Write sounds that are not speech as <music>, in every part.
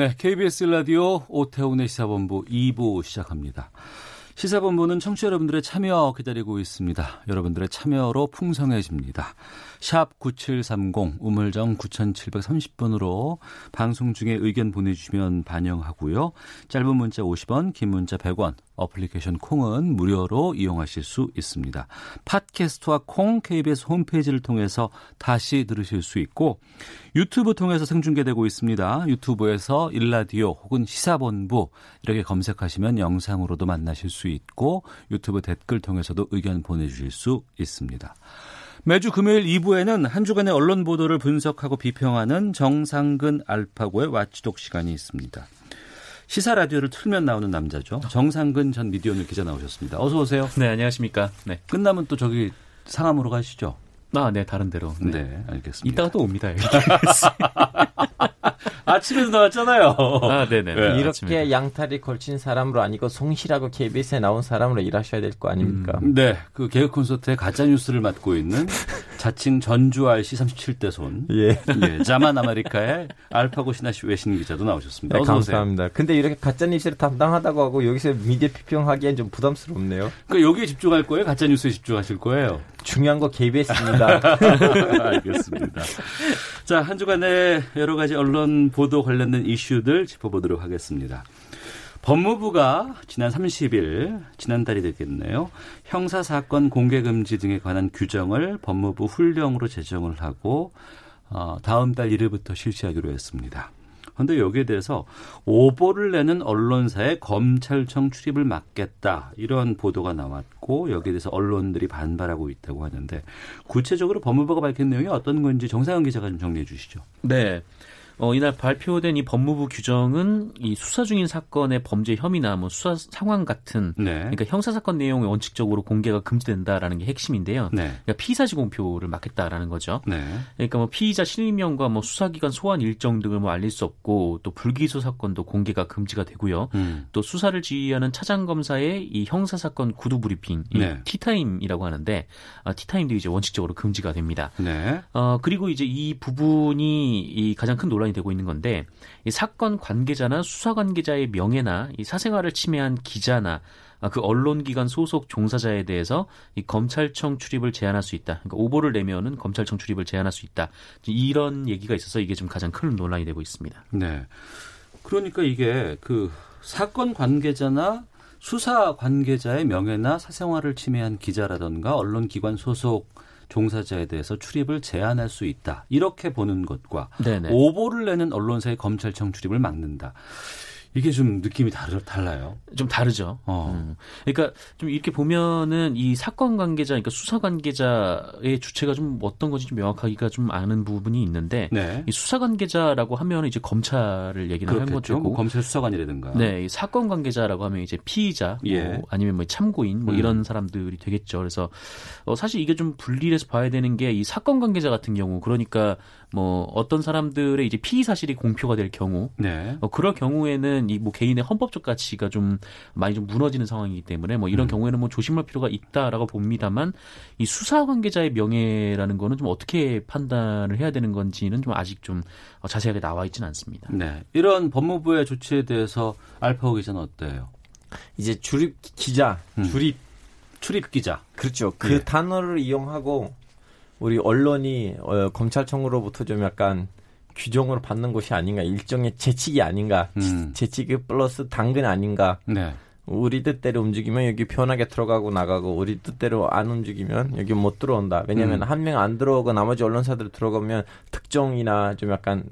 네, KBS 라디오 오태훈의 시사본부 2부 시작합니다. 시사본부는 청취자 여러분들의 참여 기다리고 있습니다. 여러분들의 참여로 풍성해집니다. 샵 9730 우물정 9730번으로 방송 중에 의견 보내주시면 반영하고요. 짧은 문자 50원, 긴 문자 100원, 어플리케이션 콩은 무료로 이용하실 수 있습니다. 팟캐스트와 콩 KBS 홈페이지를 통해서 다시 들으실 수 있고 유튜브 통해서 생중계되고 있습니다. 유튜브에서 일라디오 혹은 시사본부 이렇게 검색하시면 영상으로도 만나실 수 있고 유튜브 댓글 통해서도 의견 보내주실 수 있습니다. 매주 금요일 2부에는 한 주간의 언론 보도를 분석하고 비평하는 정상근 알파고의 와치독 시간이 있습니다. 시사 라디오를 틀면 나오는 남자죠. 정상근 전 미디어오늘 기자 나오셨습니다. 어서 오세요. 네, 안녕하십니까. 네. 끝나면 또 저기 상암으로 가시죠. 아, 네, 다른 데로. 네, 네 알겠습니다. 이따가 또 옵니다. <laughs> 아침에도 나왔잖아요. 아, 네네. 네, 이렇게 아침에도. 양다리 걸친 사람으로 아니고 성실하고 KBS에 나온 사람으로 일하셔야 될 거 아닙니까? 음, 네, 그 개그 콘서트의 가짜 뉴스를 맡고 있는 자칭 전주 RC 37대 손, 예, 예 자만 아메리카의 알파고 시나씨 외신 기자도 나오셨습니다. 네, 감사합니다. 오세요. 근데 이렇게 가짜 뉴스를 담당하다고 하고 여기서 미디어 비평하기엔 좀 부담스럽네요. 그 여기에 집중할 거예요? 가짜 뉴스에 집중하실 거예요? 중요한 거 KBS입니다. <laughs> 알겠습니다. 자, 한 주간의 여러 가지 언론 보도 관련된 이슈들 짚어보도록 하겠습니다. 법무부가 지난 30일, 지난달이 됐겠네요. 형사사건 공개금지 등에 관한 규정을 법무부 훈령으로 제정을 하고, 어, 다음 달 1일부터 실시하기로 했습니다. 그런데 여기에 대해서 오보를 내는 언론사의 검찰청 출입을 막겠다 이런 보도가 나왔고 여기에 대해서 언론들이 반발하고 있다고 하는데 구체적으로 법무부가 밝힌 내용이 어떤 건지 정상현 기자가 좀 정리해 주시죠. 네. 어, 이날 발표된 이 법무부 규정은 이 수사 중인 사건의 범죄 혐의나 뭐 수사 상황 같은 네. 그러니까 형사 사건 내용이 원칙적으로 공개가 금지된다라는 게 핵심인데요. 네. 그러니까 피의사지 공표를 막겠다라는 거죠. 네. 그러니까 뭐 피의자 실명과 뭐 수사기관 소환 일정 등을 뭐 알릴 수 없고 또 불기소 사건도 공개가 금지가 되고요. 음. 또 수사를 지휘하는 차장 검사의 이 형사 사건 구두 브리핑, 이 네. 티타임이라고 하는데 아, 티타임도 이제 원칙적으로 금지가 됩니다. 네. 어 그리고 이제 이 부분이 이 가장 큰 논란 이 논란이 되고 있는 건데 이 사건 관계자나 수사 관계자의 명예나 이 사생활을 침해한 기자나 아, 그 언론기관 소속 종사자에 대해서 이 검찰청 출입을 제한할 수 있다. 그러니까 오보를 내면은 검찰청 출입을 제한할 수 있다. 이런 얘기가 있어서 이게 좀 가장 큰 논란이 되고 있습니다. 네. 그러니까 이게 그 사건 관계자나 수사 관계자의 명예나 사생활을 침해한 기자라던가 언론기관 소속 종사자에 대해서 출입을 제한할 수 있다. 이렇게 보는 것과 네네. 오보를 내는 언론사의 검찰청 출입을 막는다. 이게 좀 느낌이 다르, 달라요. 좀 다르죠. 어. 음. 그러니까 좀 이렇게 보면은 이 사건 관계자, 그러니까 수사 관계자의 주체가 좀 어떤 건지 좀 명확하기가 좀 아는 부분이 있는데 네. 이 수사 관계자라고 하면 이제 검찰을 얘기를 하는 거죠. 뭐 검찰 수사관이라든가. 네, 이 사건 관계자라고 하면 이제 피의자, 예. 뭐 아니면 뭐 참고인, 뭐 음. 이런 사람들이 되겠죠. 그래서 어, 사실 이게 좀 분리해서 봐야 되는 게 이 사건 관계자 같은 경우, 그러니까 뭐 어떤 사람들의 이제 피의 사실이 공표가 될 경우, 네. 어, 그럴 경우에는 이 뭐 개인의 헌법적 가치가 좀 많이 좀 무너지는 상황이기 때문에 뭐 이런 음. 경우에는 뭐 조심할 필요가 있다라고 봅니다만 이 수사 관계자의 명예라는 거는 좀 어떻게 판단을 해야 되는 건지는 좀 아직 좀 자세하게 나와 있지는 않습니다. 네, 이런 법무부의 조치에 대해서 알파오 기자는 어때요? 이제 출입 기자, 음. 출입 출입 기자. 그렇죠. 그 네. 단어를 이용하고 우리 언론이 어, 검찰청으로부터 좀 약간 규정으로 받는 것이 아닌가 일종의 재치기 아닌가 음. 재치기 플러스 당근 아닌가 네. 우리 뜻대로 움직이면 여기 편하게 들어가고 나가고 우리 뜻대로 안 움직이면 여기 못 들어온다 왜냐하면 음. 한명 안 들어오고 나머지 언론사들 들어가면 특정이나 좀 약간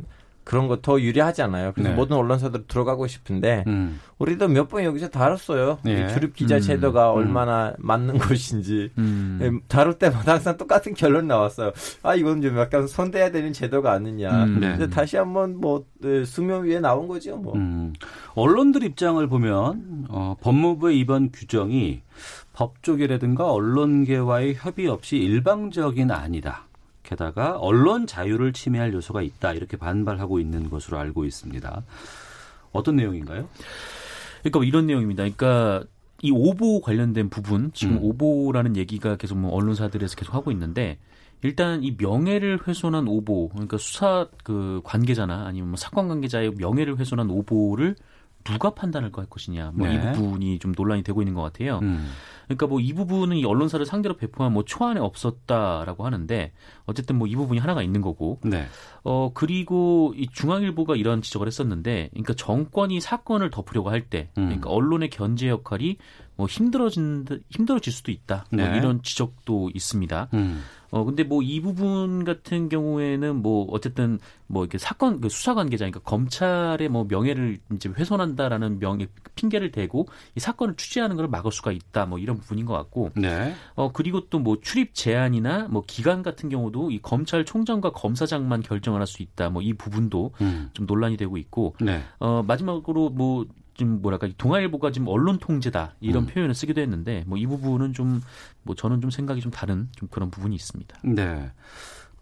그런 거 더 유리하잖아요. 그래서 네. 모든 언론사들 들어가고 싶은데 음. 우리도 몇 번 여기서 다뤘어요. 예. 출입 기자 음. 제도가 음. 얼마나 맞는 <laughs> 것인지 음. 예, 다룰 때마다 항상 똑같은 결론 나왔어요. 아 이건 좀 약간 손대야 되는 제도가 아니냐. 음. 네. 다시 한번 뭐 네, 수면 위에 나온 거죠. 뭐 음. 언론들 입장을 보면 어, 법무부의 이번 규정이 법조계라든가 언론계와의 협의 없이 일방적인 아니다. 게다가 언론 자유를 침해할 요소가 있다 이렇게 반발하고 있는 것으로 알고 있습니다. 어떤 내용인가요? 그러니까 뭐 이런 내용입니다. 그러니까 이 오보 관련된 부분 지금 음. 오보라는 얘기가 계속 뭐 언론사들에서 계속 하고 있는데 일단 이 명예를 훼손한 오보 그러니까 수사 그 관계자나 아니면 뭐 사건 관계자의 명예를 훼손한 오보를 누가 판단할 것이냐 뭐이 네. 부분이 좀 논란이 되고 있는 것 같아요. 음. 그러니까 뭐 이 부분은 이 언론사를 상대로 배포한 뭐 초안에 없었다라고 하는데 어쨌든 뭐 이 부분이 하나가 있는 거고. 네. 어 그리고 이 중앙일보가 이런 지적을 했었는데, 그러니까 정권이 사건을 덮으려고 할 때, 음. 그러니까 언론의 견제 역할이 뭐 힘들어진 힘들어질 수도 있다. 뭐 네. 뭐 이런 지적도 있습니다. 음. 어 근데 뭐 이 부분 같은 경우에는 뭐 어쨌든 뭐 이렇게 사건 그 수사 관계자니까 그러니까 검찰의 뭐 명예를 이제 훼손한다라는 명예 핑계를 대고 이 사건을 취재하는 걸 막을 수가 있다. 뭐 이런 부분인 것 같고. 네. 어 그리고 또 뭐 출입 제한이나 뭐 기간 같은 경우도 이 검찰총장과 검사장만 결정을 할 수 있다. 뭐 이 부분도 음. 좀 논란이 되고 있고. 네. 어 마지막으로 뭐 지금 뭐랄까 동아일보가 지금 언론 통제다 이런 음. 표현을 쓰기도 했는데 뭐 이 부분은 좀 뭐 저는 좀 생각이 좀 다른 좀 그런 부분이 있습니다. 네.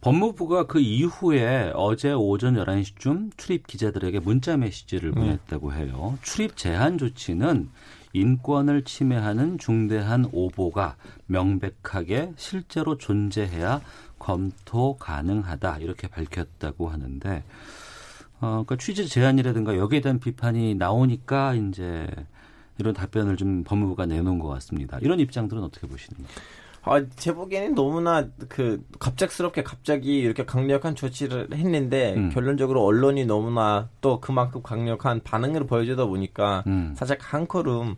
법무부가 그 이후에 어제 오전 11시쯤 출입 기자들에게 문자 메시지를 음. 보냈다고 해요. 출입 제한 조치는 인권을 침해하는 중대한 오보가 명백하게 실제로 존재해야 검토 가능하다 이렇게 밝혔다고 하는데 어, 그러니까 취재 제한이라든가 여기에 대한 비판이 나오니까 이제 이런 답변을 좀 법무부가 내놓은 것 같습니다. 이런 입장들은 어떻게 보시는지? 아, 제 보기에는 너무나 그 갑작스럽게 갑자기 이렇게 강력한 조치를 했는데 음. 결론적으로 언론이 너무나 또 그만큼 강력한 반응을 보여주다 보니까 음. 살짝 한 걸음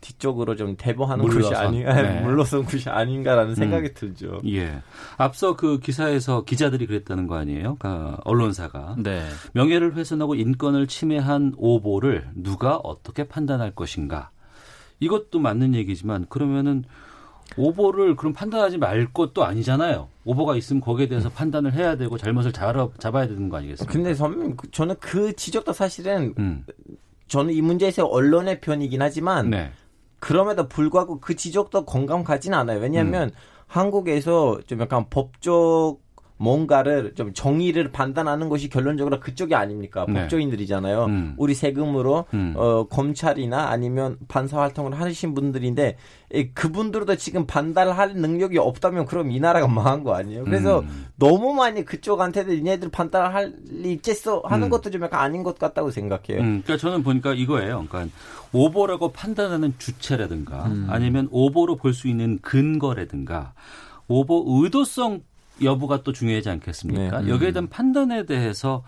뒤쪽으로 좀 대보하는 물러서. 것이 아닌가, 네. <laughs> 물러선 것이 아닌가라는 음. 생각이 들죠. 예. 앞서 그 기사에서 기자들이 그랬다는 거 아니에요? 그 언론사가. 네. 명예를 훼손하고 인권을 침해한 오보를 누가 어떻게 판단할 것인가. 이것도 맞는 얘기지만 그러면은 오보를 그럼 판단하지 말 것도 아니잖아요. 오보가 있으면 거기에 대해서 판단을 해야 되고 잘못을 잡아야 되는 거 아니겠습니까? 근데 선배님, 저는 그 지적도 사실은 음. 저는 이 문제에서 언론의 편이긴 하지만 네. 그럼에도 불구하고 그 지적도 공감 가지는 않아요. 왜냐하면 음. 한국에서 좀 약간 법적 뭔가를 좀 정의를 판단하는 것이 결론적으로 그쪽이 아닙니까? 네. 법조인들이잖아요. 음. 우리 세금으로 음. 어, 검찰이나 아니면 판사 활동을 하신 분들인데 이, 그분들도 지금 판단할 능력이 없다면 그럼 이 나라가 망한 거 아니에요? 그래서 음. 너무 많이 그쪽한테도 얘네들 판단할 리 있겠어 하는 음. 것도 좀 약간 아닌 것 같다고 생각해요. 음. 그러니까 저는 보니까 이거예요. 그러니까 오보라고 판단하는 주체라든가 음. 아니면 오보로 볼 수 있는 근거라든가 오보 의도성 여부가 또 중요하지 않겠습니까? 네. 여기에 대한 판단에 대해서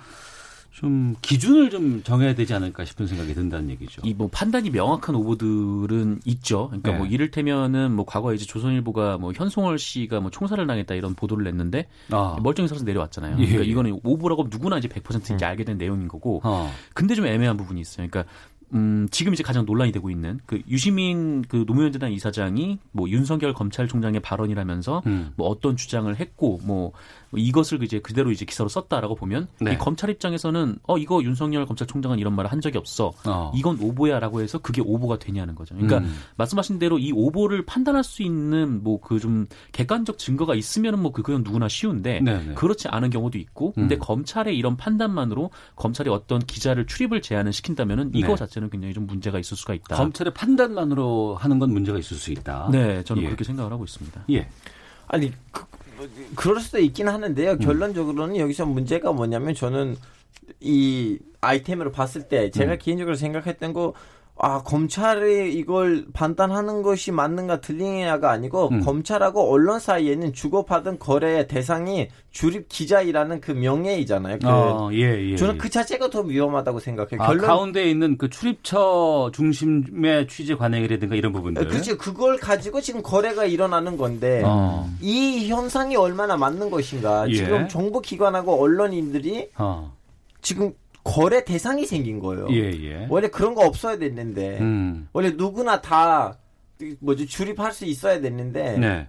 좀 기준을 좀 정해야 되지 않을까 싶은 생각이 든다는 얘기죠. 이 뭐 판단이 명확한 오보들은 있죠. 그러니까 네. 뭐 이를테면은 뭐 과거에 이제 조선일보가 뭐 현송월 씨가 뭐 총살을 당했다 이런 보도를 냈는데 아. 멀쩡히 서서 내려왔잖아요. 예. 그러니까 이거는 오보라고 누구나 이제 100% 이제 음. 알게 된 내용인 거고. 어. 근데 좀 애매한 부분이 있어요. 그러니까 음, 지금 이제 가장 논란이 되고 있는 그 유시민 그 노무현 재단 이사장이 뭐 윤석열 검찰총장의 발언이라면서 음. 뭐 어떤 주장을 했고 뭐 이것을 이제 그대로 이제 기사로 썼다라고 보면 네. 이 검찰 입장에서는 어 이거 윤석열 검찰총장은 이런 말을 한 적이 없어. 어. 이건 오보야라고 해서 그게 오보가 되냐는 거죠. 그러니까 음. 말씀하신 대로 이 오보를 판단할 수 있는 뭐 그 좀 객관적 증거가 있으면은 뭐 그건 누구나 쉬운데 네네. 네. 그렇지 않은 경우도 있고 근데 음. 검찰의 이런 판단만으로 검찰이 어떤 기자를 출입을 제한을 시킨다면은 이거 네. 자체는 굉장히 좀 문제가 있을 수가 있다. 검찰의 판단만으로 하는 건 문제가 있을 수 있다. 네, 저는 예. 그렇게 생각을 하고 있습니다. 예. 아니 그, 그럴 수도 있긴 하는데요. 음. 결론적으로는 여기서 문제가 뭐냐면 저는 이 아이템으로 봤을 때 제가 음. 개인적으로 생각했던 거 아, 검찰이 이걸 판단하는 것이 맞는가 틀리냐가 아니고 음. 검찰하고 언론 사이에는 주고받은 거래의 대상이 주립 기자이라는 그 명예이잖아요. 그 어, 예, 예, 저는 그 자체가 더 위험하다고 생각해요. 아, 결론 가운데 있는 그 출입처 중심의 취재 관행이라든가 이런 부분들. 그렇죠. 그걸 가지고 지금 거래가 일어나는 건데 어. 이 현상이 얼마나 맞는 것인가. 예. 지금 정부 기관하고 언론인들이 어. 지금 거래 대상이 생긴 거예요. 예, 예. 원래 그런 거 없어야 됐는데 음. 원래 누구나 다 뭐지 출입할 수 있어야 됐는데 네.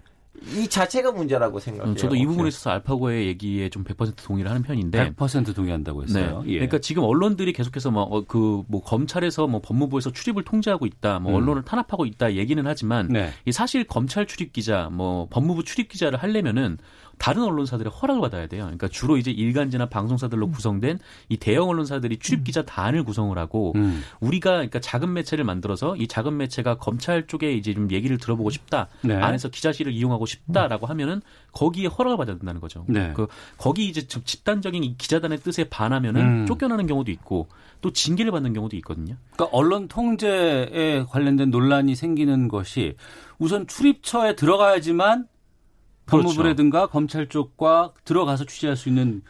이 자체가 문제라고 생각해요. 음, 저도 이 부분에 있어서 알파고의 얘기에 좀 100% 동의를 하는 편인데 100% 동의한다고 했어요. 네. 예. 그러니까 지금 언론들이 계속해서 뭐 그뭐 어, 뭐 검찰에서 뭐 법무부에서 출입을 통제하고 있다, 뭐 음. 언론을 탄압하고 있다 얘기는 하지만 네. 이 사실 검찰 출입 기자, 뭐 법무부 출입 기자를 하려면은 다른 언론사들의 허락을 받아야 돼요. 그러니까 주로 이제 일간지나 방송사들로 음. 구성된 이 대형 언론사들이 출입 기자 단을 구성을 하고 음. 우리가 그러니까 작은 매체를 만들어서 이 작은 매체가 검찰 쪽에 이제 좀 얘기를 들어보고 싶다. 네. 안에서 기자실을 이용하고 싶다라고 하면은 거기에 허락을 받아야 된다는 거죠. 네. 그 거기 이제 집단적인 이 기자단의 뜻에 반하면은 음. 쫓겨나는 경우도 있고 또 징계를 받는 경우도 있거든요. 그러니까 언론 통제에 관련된 논란이 생기는 것이 우선 출입처에 들어가야지만. 법무부라든가 검찰 쪽과 들어가서 취재할 수 있는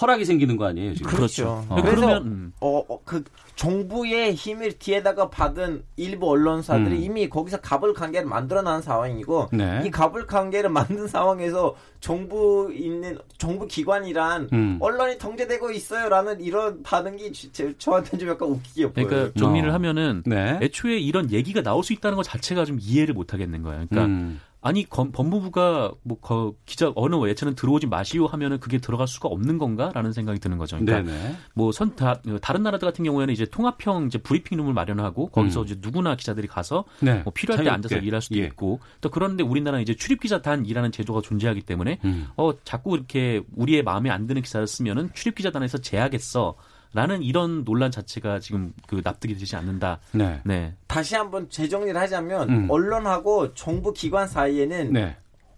허락이 생기는 거 아니에요 지금? 그렇죠. 어. 그래서 음. 어, 어, 그 정부의 힘을 뒤에다가 받은 일부 언론사들이 음. 이미 거기서 갑을 관계를 만들어놓은 상황이고 네. 이 갑을 관계를 만든 상황에서 정부 있는 정부 기관이란 음. 언론이 통제되고 있어요라는 이런 반응이 저한테는 좀 약간 웃기게 보여요. 그러니까 정리를 어. 하면은 네. 애초에 이런 얘기가 나올 수 있다는 것 자체가 좀 이해를 못 하겠는 거예요. 그러니까 음. 아니 검, 법무부가 뭐 거, 기자 어느 예체는 들어오지 마시오 하면은 그게 들어갈 수가 없는 건가라는 생각이 드는 거죠. 그러니까 뭐선 다, 다른 나라들 같은 경우에는 이제 통합형 이제 브리핑룸을 마련하고 거기서 음. 이제 누구나 기자들이 가서 네. 뭐 필요할 때 앉아서 일할 수도 예. 있고 또 그런데 우리나라는 이제 출입 기자단이라는 제도가 존재하기 때문에 음. 어 자꾸 이렇게 우리의 마음에 안 드는 기사를 쓰면은 출입 기자단에서 제하겠어. 라는 이런 논란 자체가 지금 그 납득이 되지 않는다. 네. 네. 다시 한번 재정리를 하자면 음. 언론하고 정부 기관 사이에는 네.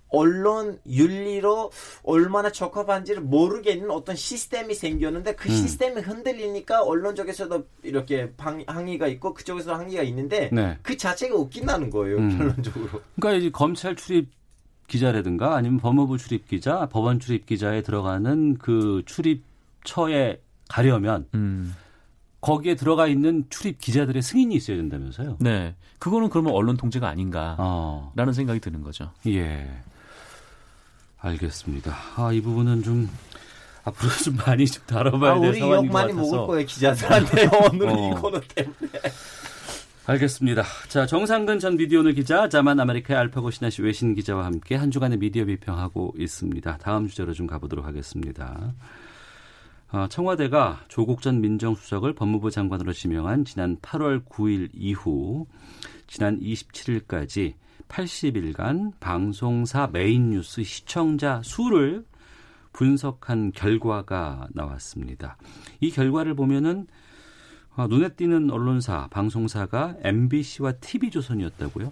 언론 윤리로 얼마나 적합한지를 모르겠는 어떤 시스템이 생겼는데 그 음. 시스템이 흔들리니까 언론 쪽에서도 이렇게 방, 항의가 있고 그쪽에서 항의가 있는데 네. 그 자체가 웃긴다는 거예요 음. 결론적으로. 그러니까 이제 검찰 출입 기자라든가 아니면 법무부 출입 기자, 법원 출입 기자에 들어가는 그 출입처에 가려면 음. 거기에 들어가 있는 출입 기자들의 승인이 있어야 된다면서요? 네. 그거는 그러면 언론 통제가 아닌가라는 어. 생각이 드는 거죠. 예. 알겠습니다. 아, 이 부분은 좀 앞으로 <laughs> 좀 많이 좀 다뤄봐야 아, 될 상황인 것 같아서. 우리 욕 많이 먹을 거예요 기자들한테 오늘 <laughs> 어. 이 코너 때문에. 알겠습니다. 자 정상근 전 미디어오늘 기자, 자만 아메리카의 알파고 신하시 외신 기자와 함께 한 주간의 미디어 비평하고 있습니다. 다음 주제로 좀 가보도록 하겠습니다. 어, 청와대가 조국 전 민정수석을 법무부 장관으로 지명한 지난 8월 9일 이후 지난 27일까지 80일간 방송사 메인 뉴스 시청자 수를 분석한 결과가 나왔습니다. 이 결과를 보면은 아, 눈에 띄는 언론사, 방송사가 MBC와 TV조선이었다고요?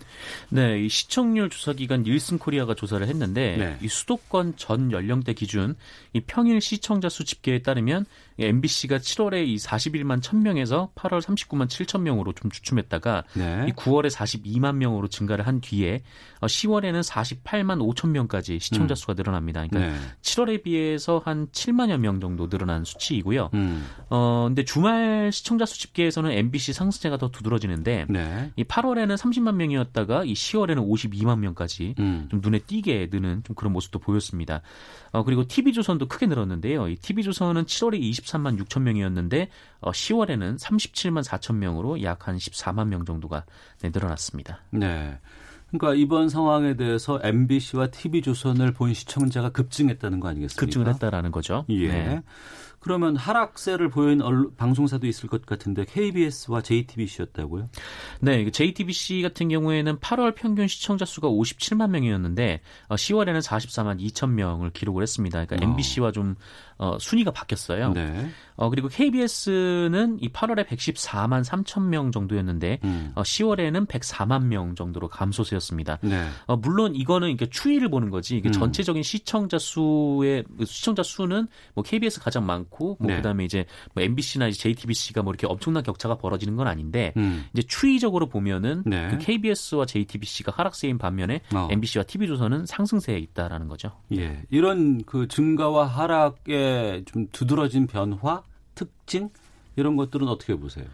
네, 이 시청률 조사 기관 닐슨 코리아가 조사를 했는데 네. 이 수도권 전 연령대 기준 이 평일 시청자 수 집계에 따르면 MBC가 7월에 이 41만 1000명에서 8월 39만 7000명으로 좀 주춤했다가 네. 이 9월에 42만 명으로 증가를 한 뒤에 10월에는 어, 48만 5천 명까지 시청자 음. 수가 늘어납니다. 그러니까 네. 7월에 비해서 한 7만여 명 정도 늘어난 수치이고요. 음. 어 근데 주말 시청자 수 집계에서는 MBC 상승세가 더 두드러지는데 네. 이 8월에는 30만 명이었다가 이 10월에는 52만 명까지 음. 좀 눈에 띄게 느는 좀 그런 모습도 보였습니다. 어, 그리고 TV조선도 크게 늘었는데요. 이 TV조선은 7월에 23만 6천 명이었는데 어, 10월에는 37만 4천 명으로 약 한 14만 명 정도가 네, 늘어났습니다. 네. 그러니까 이번 상황에 대해서 MBC와 TV조선을 본 시청자가 급증했다는 거 아니겠습니까? 급증을 했다라는 거죠. 예. 네. 그러면 하락세를 보인 방송사도 있을 것 같은데 KBS와 JTBC였다고요? 네, JTBC 같은 경우에는 8월 평균 시청자 수가 57만 명이었는데 10월에는 어, 44만 2천 명을 기록을 했습니다. 그러니까 어. MBC와 좀 어, 순위가 바뀌었어요. 네. 어, 그리고 KBS는 이 8월에 114만 3천 명 정도였는데 음. 어, 10월에는 104만 명 정도로 감소세였습니다. 네. 어, 물론 이거는 이게 추이를 보는 거지 이게 음. 전체적인 시청자 수의 시청자 수는 뭐 KBS 가장 많고 뭐 네. 그다음에 이제 뭐 MBC나 이제 JTBC가 뭐 이렇게 엄청난 격차가 벌어지는 건 아닌데 음. 이제 추이적으로 보면은 네. 그 KBS와 JTBC가 하락세인 반면에 어. MBC와 TV조선은 상승세에 있다라는 거죠. 예. 이런 그 증가와 하락의 좀 두드러진 변화, 특징 이런 것들은 어떻게 보세요?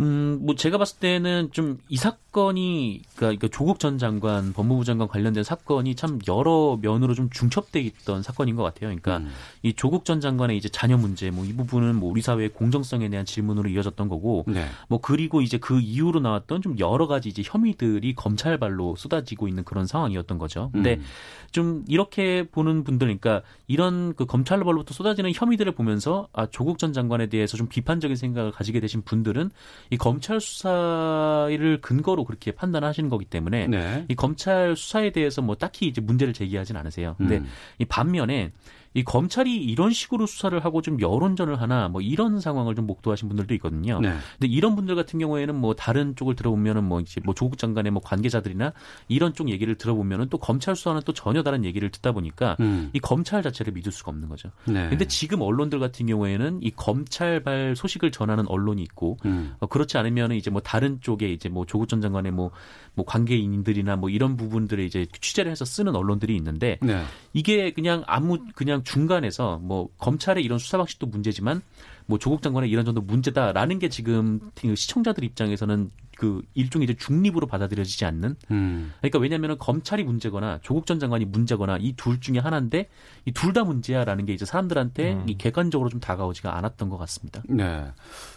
음, 뭐 제가 봤을 때는 좀 이 사건이 그러니까 조국 전 장관, 법무부 장관 관련된 사건이 참 여러 면으로 좀 중첩돼 있던 사건인 것 같아요. 그러니까 음. 이 조국 전 장관의 이제 자녀 문제, 뭐 이 부분은 뭐 우리 사회의 공정성에 대한 질문으로 이어졌던 거고, 네. 뭐 그리고 이제 그 이후로 나왔던 좀 여러 가지 이제 혐의들이 검찰발로 쏟아지고 있는 그런 상황이었던 거죠. 근데 음. 좀 이렇게 보는 분들, 그러니까 이런 그 검찰발로부터 쏟아지는 혐의들을 보면서 아 조국 전 장관에 대해서 좀 비판적인 생각을 가지게 되신 분들은 이 검찰 수사를 근거로 그렇게 판단하시는 거기 때문에 네. 이 검찰 수사에 대해서 뭐 딱히 이제 문제를 제기하진 않으세요. 근데 음. 이 반면에 이 검찰이 이런 식으로 수사를 하고 좀 여론전을 하나 뭐 이런 상황을 좀 목도하신 분들도 있거든요. 네. 근데 이런 분들 같은 경우에는 뭐 다른 쪽을 들어보면은 뭐 이제 뭐 조국 장관의 뭐 관계자들이나 이런 쪽 얘기를 들어보면은 또 검찰 수사는 또 전혀 다른 얘기를 듣다 보니까 음. 이 검찰 자체를 믿을 수가 없는 거죠. 네. 근데 지금 언론들 같은 경우에는 이 검찰발 소식을 전하는 언론이 있고 음. 어, 그렇지 않으면은 이제 뭐 다른 쪽에 이제 뭐 조국 전 장관의 뭐 뭐 관계인들이나 뭐 이런 부분들을 이제 취재를 해서 쓰는 언론들이 있는데 네. 이게 그냥 아무 그냥 중간에서 뭐 검찰의 이런 수사 방식도 문제지만 뭐 조국 장관의 이런 정도 문제다라는 게 지금 시청자들 입장에서는 그 일종의 이제 중립으로 받아들여지지 않는. 음. 그러니까 왜냐하면 검찰이 문제거나 조국 전 장관이 문제거나 이 둘 중에 하나인데 이 둘 다 문제야라는 게 이제 사람들한테 음. 이 객관적으로 좀 다가오지가 않았던 것 같습니다. 네,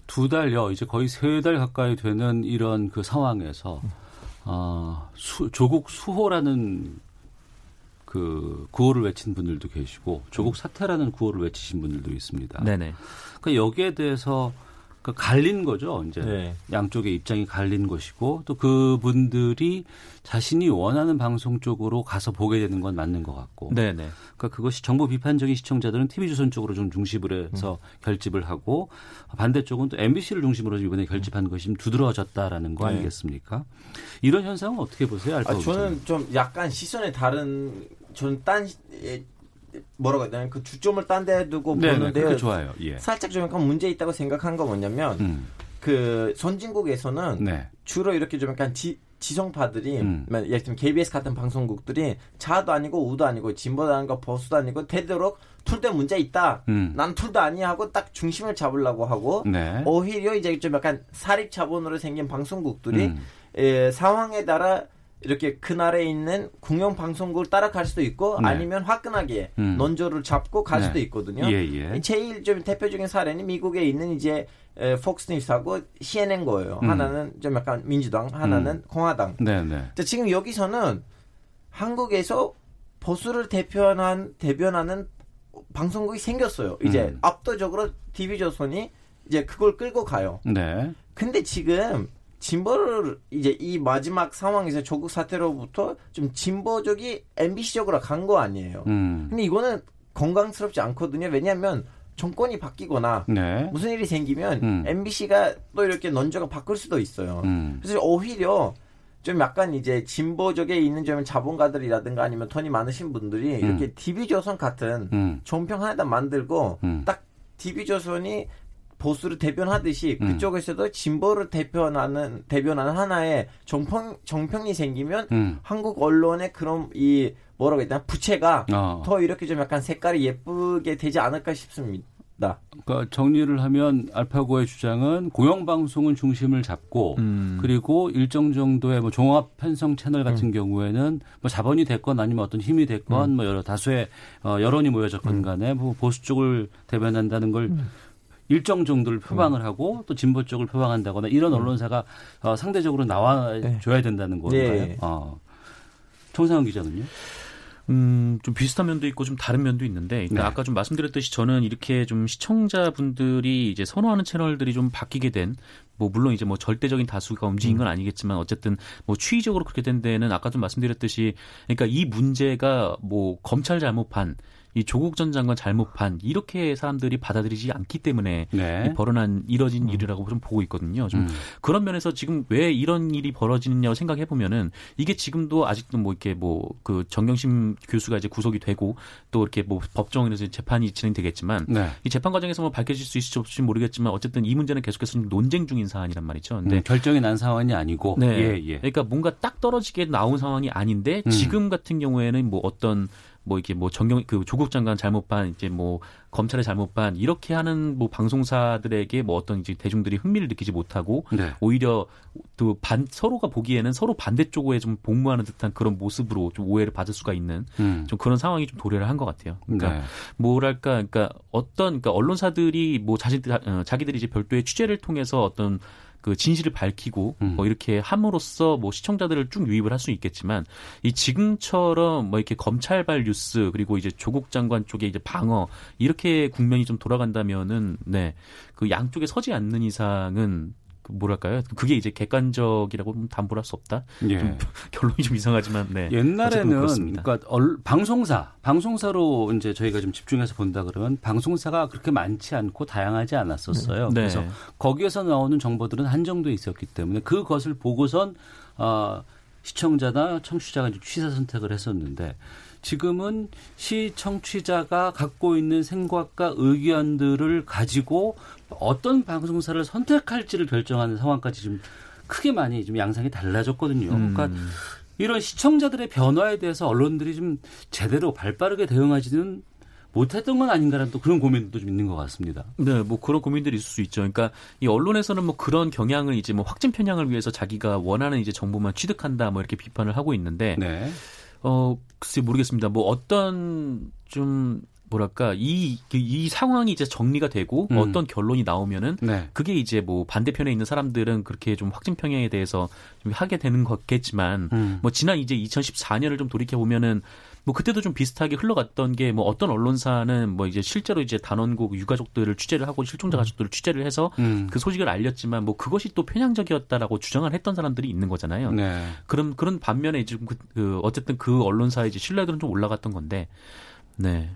두 달여 이제 거의 세 달 가까이 되는 이런 그 상황에서. 음. 어, 수, 조국 수호라는 그 구호를 외친 분들도 계시고 조국 사태라는 구호를 외치신 분들도 있습니다. 네네. 그러니까 여기에 대해서 그 갈린 거죠. 이제 네. 양쪽의 입장이 갈린 것이고 또 그분들이 자신이 원하는 방송 쪽으로 가서 보게 되는 건 맞는 것 같고. 네네. 그러니까 그것이 정보 비판적인 시청자들은 TV조선 쪽으로 좀 중심을 해서 음. 결집을 하고 반대쪽은 또 MBC를 중심으로 이번에 결집한 것이 좀 두드러졌다라는 거 네. 아니겠습니까? 이런 현상은 어떻게 보세요? 알파 아, 저는 좀 약간 시선에 다른 저는 딴 뭐라고 해야 되나 그 주점을 딴 데 두고 네네, 보는데 좋아요. 예. 살짝 좀 약간 문제 있다고 생각한 거 뭐냐면 음. 그 선진국에서는 네. 주로 이렇게 좀 약간 지, 지성파들이 음. 예를 들면 KBS 같은 방송국들이 자도 아니고 우도 아니고 진보도 아니고 보수도 아니고 되도록 툴대 문제 있다. 음. 난 툴도 아니야 하고 딱 중심을 잡으려고 하고 네. 오히려 이제 좀 약간 사립 자본으로 생긴 방송국들이 음. 에, 상황에 따라 이렇게 그날에 있는 공영 방송국을 따라갈 수도 있고 네. 아니면 화끈하게 음. 논조를 잡고 갈 네. 수도 있거든요. 예, 예. 제일 좀 대표적인 사례는 미국에 있는 이제 폭스 뉴스하고 CNN 거예요. 음. 하나는 좀 약간 민주당, 하나는 음. 공화당. 네, 네. 지금 여기서는 한국에서 보수를 대표하는 대변하는 방송국이 생겼어요. 이제 음. 압도적으로 TV조선이 이제 그걸 끌고 가요. 네. 근데 지금 진보를 이제 이 마지막 상황에서 조국 사태로부터 좀 진보적이 MBC적으로 간 거 아니에요. 음. 근데 이거는 건강스럽지 않거든요. 왜냐하면 정권이 바뀌거나 네. 무슨 일이 생기면 음. MBC가 또 이렇게 논조가 바꿀 수도 있어요. 음. 그래서 오히려 좀 약간 이제 진보적에 있는 좀 자본가들이라든가 아니면 돈이 많으신 분들이 음. 이렇게 DB조선 같은 음. 종평 하나다 만들고 음. 딱 DB조선이 보수를 대변하듯이 음. 그쪽에서도 진보를 대변하는 대변하는 하나의 정평 정평이 생기면 음. 한국 언론의 그런 이 뭐라고 되나 부채가 어. 더 이렇게 좀 약간 색깔이 예쁘게 되지 않을까 싶습니다. 그러니까 정리를 하면 알파고의 주장은 공영방송은 중심을 잡고 음. 그리고 일정 정도의 뭐 종합 편성 채널 같은 음. 경우에는 뭐 자본이 됐건 아니면 어떤 힘이 됐건 음. 뭐 여러 다수의 어, 여론이 모여졌건 음. 간에 뭐 보수 쪽을 대변한다는 걸 음. 일정 정도를 표방을 음. 하고 또 진보 쪽을 표방한다거나 이런 음. 언론사가 어, 상대적으로 나와줘야 네. 된다는 거예요. 네. 어. 총상훈 기자는요? 음, 좀 비슷한 면도 있고 좀 다른 면도 있는데, 그러니까 네. 아까 좀 말씀드렸듯이 저는 이렇게 좀 시청자분들이 이제 선호하는 채널들이 좀 바뀌게 된, 뭐 물론 이제 뭐 절대적인 다수가 움직인 건 음. 아니겠지만 어쨌든 뭐 추이적으로 그렇게 된 데는 아까 좀 말씀드렸듯이, 그러니까 이 문제가 뭐 검찰 잘못판 이 조국 전 장관 잘못 판 이렇게 사람들이 받아들이지 않기 때문에 네. 벌어난 이뤄진 음. 일이라고 좀 보고 있거든요. 좀 음. 그런 면에서 지금 왜 이런 일이 벌어지느냐고 생각해 보면은 이게 지금도 아직도 뭐 이렇게 뭐 그 정경심 교수가 이제 구속이 되고 또 이렇게 뭐 법정에서 재판이 진행되겠지만 네. 이 재판 과정에서 뭐 밝혀질 수 있을지 없을지 모르겠지만 어쨌든 이 문제는 계속해서 논쟁 중인 사안이란 말이죠. 근데 음, 결정이 난 상황이 아니고 네. 예, 예. 그러니까 뭔가 딱 떨어지게 나온 상황이 아닌데 음. 지금 같은 경우에는 뭐 어떤 뭐 이게 뭐 정경 그 조국 장관 잘못 반 이제 뭐 검찰의 잘못 반 이렇게 하는 뭐 방송사들에게 뭐 어떤 이제 대중들이 흥미를 느끼지 못하고 네. 오히려 또 반 서로가 보기에는 서로 반대쪽에 좀 복무하는 듯한 그런 모습으로 좀 오해를 받을 수가 있는 음. 좀 그런 상황이 좀 도래를 한 것 같아요. 그러니까 네. 뭐랄까 그러니까 어떤 그러니까 언론사들이 뭐 자신들 어, 자기들이 이제 별도의 취재를 통해서 어떤 그 진실을 밝히고 음. 뭐 이렇게 함으로써 뭐 시청자들을 쭉 유입을 할 수 있겠지만 이 지금처럼 뭐 이렇게 검찰발 뉴스 그리고 이제 조국 장관 쪽에 이제 방어 이렇게 국면이 좀 돌아간다면은 네 그 양쪽에 서지 않는 이상은 그 뭐랄까요? 그게 이제 객관적이라고 담보를 할수 없다. 예. 좀 <laughs> 결론이 좀 이상하지만 네. 옛날에는 그러니까 얼, 방송사 방송사로 이제 저희가 좀 집중해서 본다 그러면 방송사가 그렇게 많지 않고 다양하지 않았었어요. 네. 그래서 거기에서 나오는 정보들은 한정돼 있었기 때문에 그것을 보고선 어, 시청자나 청취자가 취사 선택을 했었는데 지금은 시 청취자가 갖고 있는 생각과 의견들을 가지고 어떤 방송사를 선택할지를 결정하는 상황까지 좀 크게 많이 좀 양상이 달라졌거든요. 음. 그러니까 이런 시청자들의 변화에 대해서 언론들이 좀 제대로 발빠르게 대응하지는 못했던 건 아닌가라는 또 그런 고민도 좀 있는 것 같습니다. 네, 뭐 그런 고민들이 있을 수 있죠. 그러니까 이 언론에서는 뭐 그런 경향을 이제 뭐 확진 편향을 위해서 자기가 원하는 이제 정보만 취득한다 뭐 이렇게 비판을 하고 있는데 네. 어, 글쎄 모르겠습니다. 뭐 어떤 좀 뭐랄까 이, 그이 상황이 이제 정리가 되고 음. 어떤 결론이 나오면은 네. 그게 이제 뭐 반대편에 있는 사람들은 그렇게 좀 확진 평양에 대해서 좀 하게 되는 거겠지만 음. 뭐 지난 이제 2014년을 좀 돌이켜 보면은 뭐 그때도 좀 비슷하게 흘러갔던 게 뭐 어떤 언론사는 뭐 이제 실제로 이제 단원국 유가족들을 취재를 하고 실종자 음. 가족들을 취재를 해서 음. 그 소식을 알렸지만 뭐 그것이 또 편향적이었다라고 주장을 했던 사람들이 있는 거잖아요. 네. 그럼 그런 반면에 지금 그, 그 어쨌든 그 언론사의 이제 신뢰도는 좀 올라갔던 건데, 네.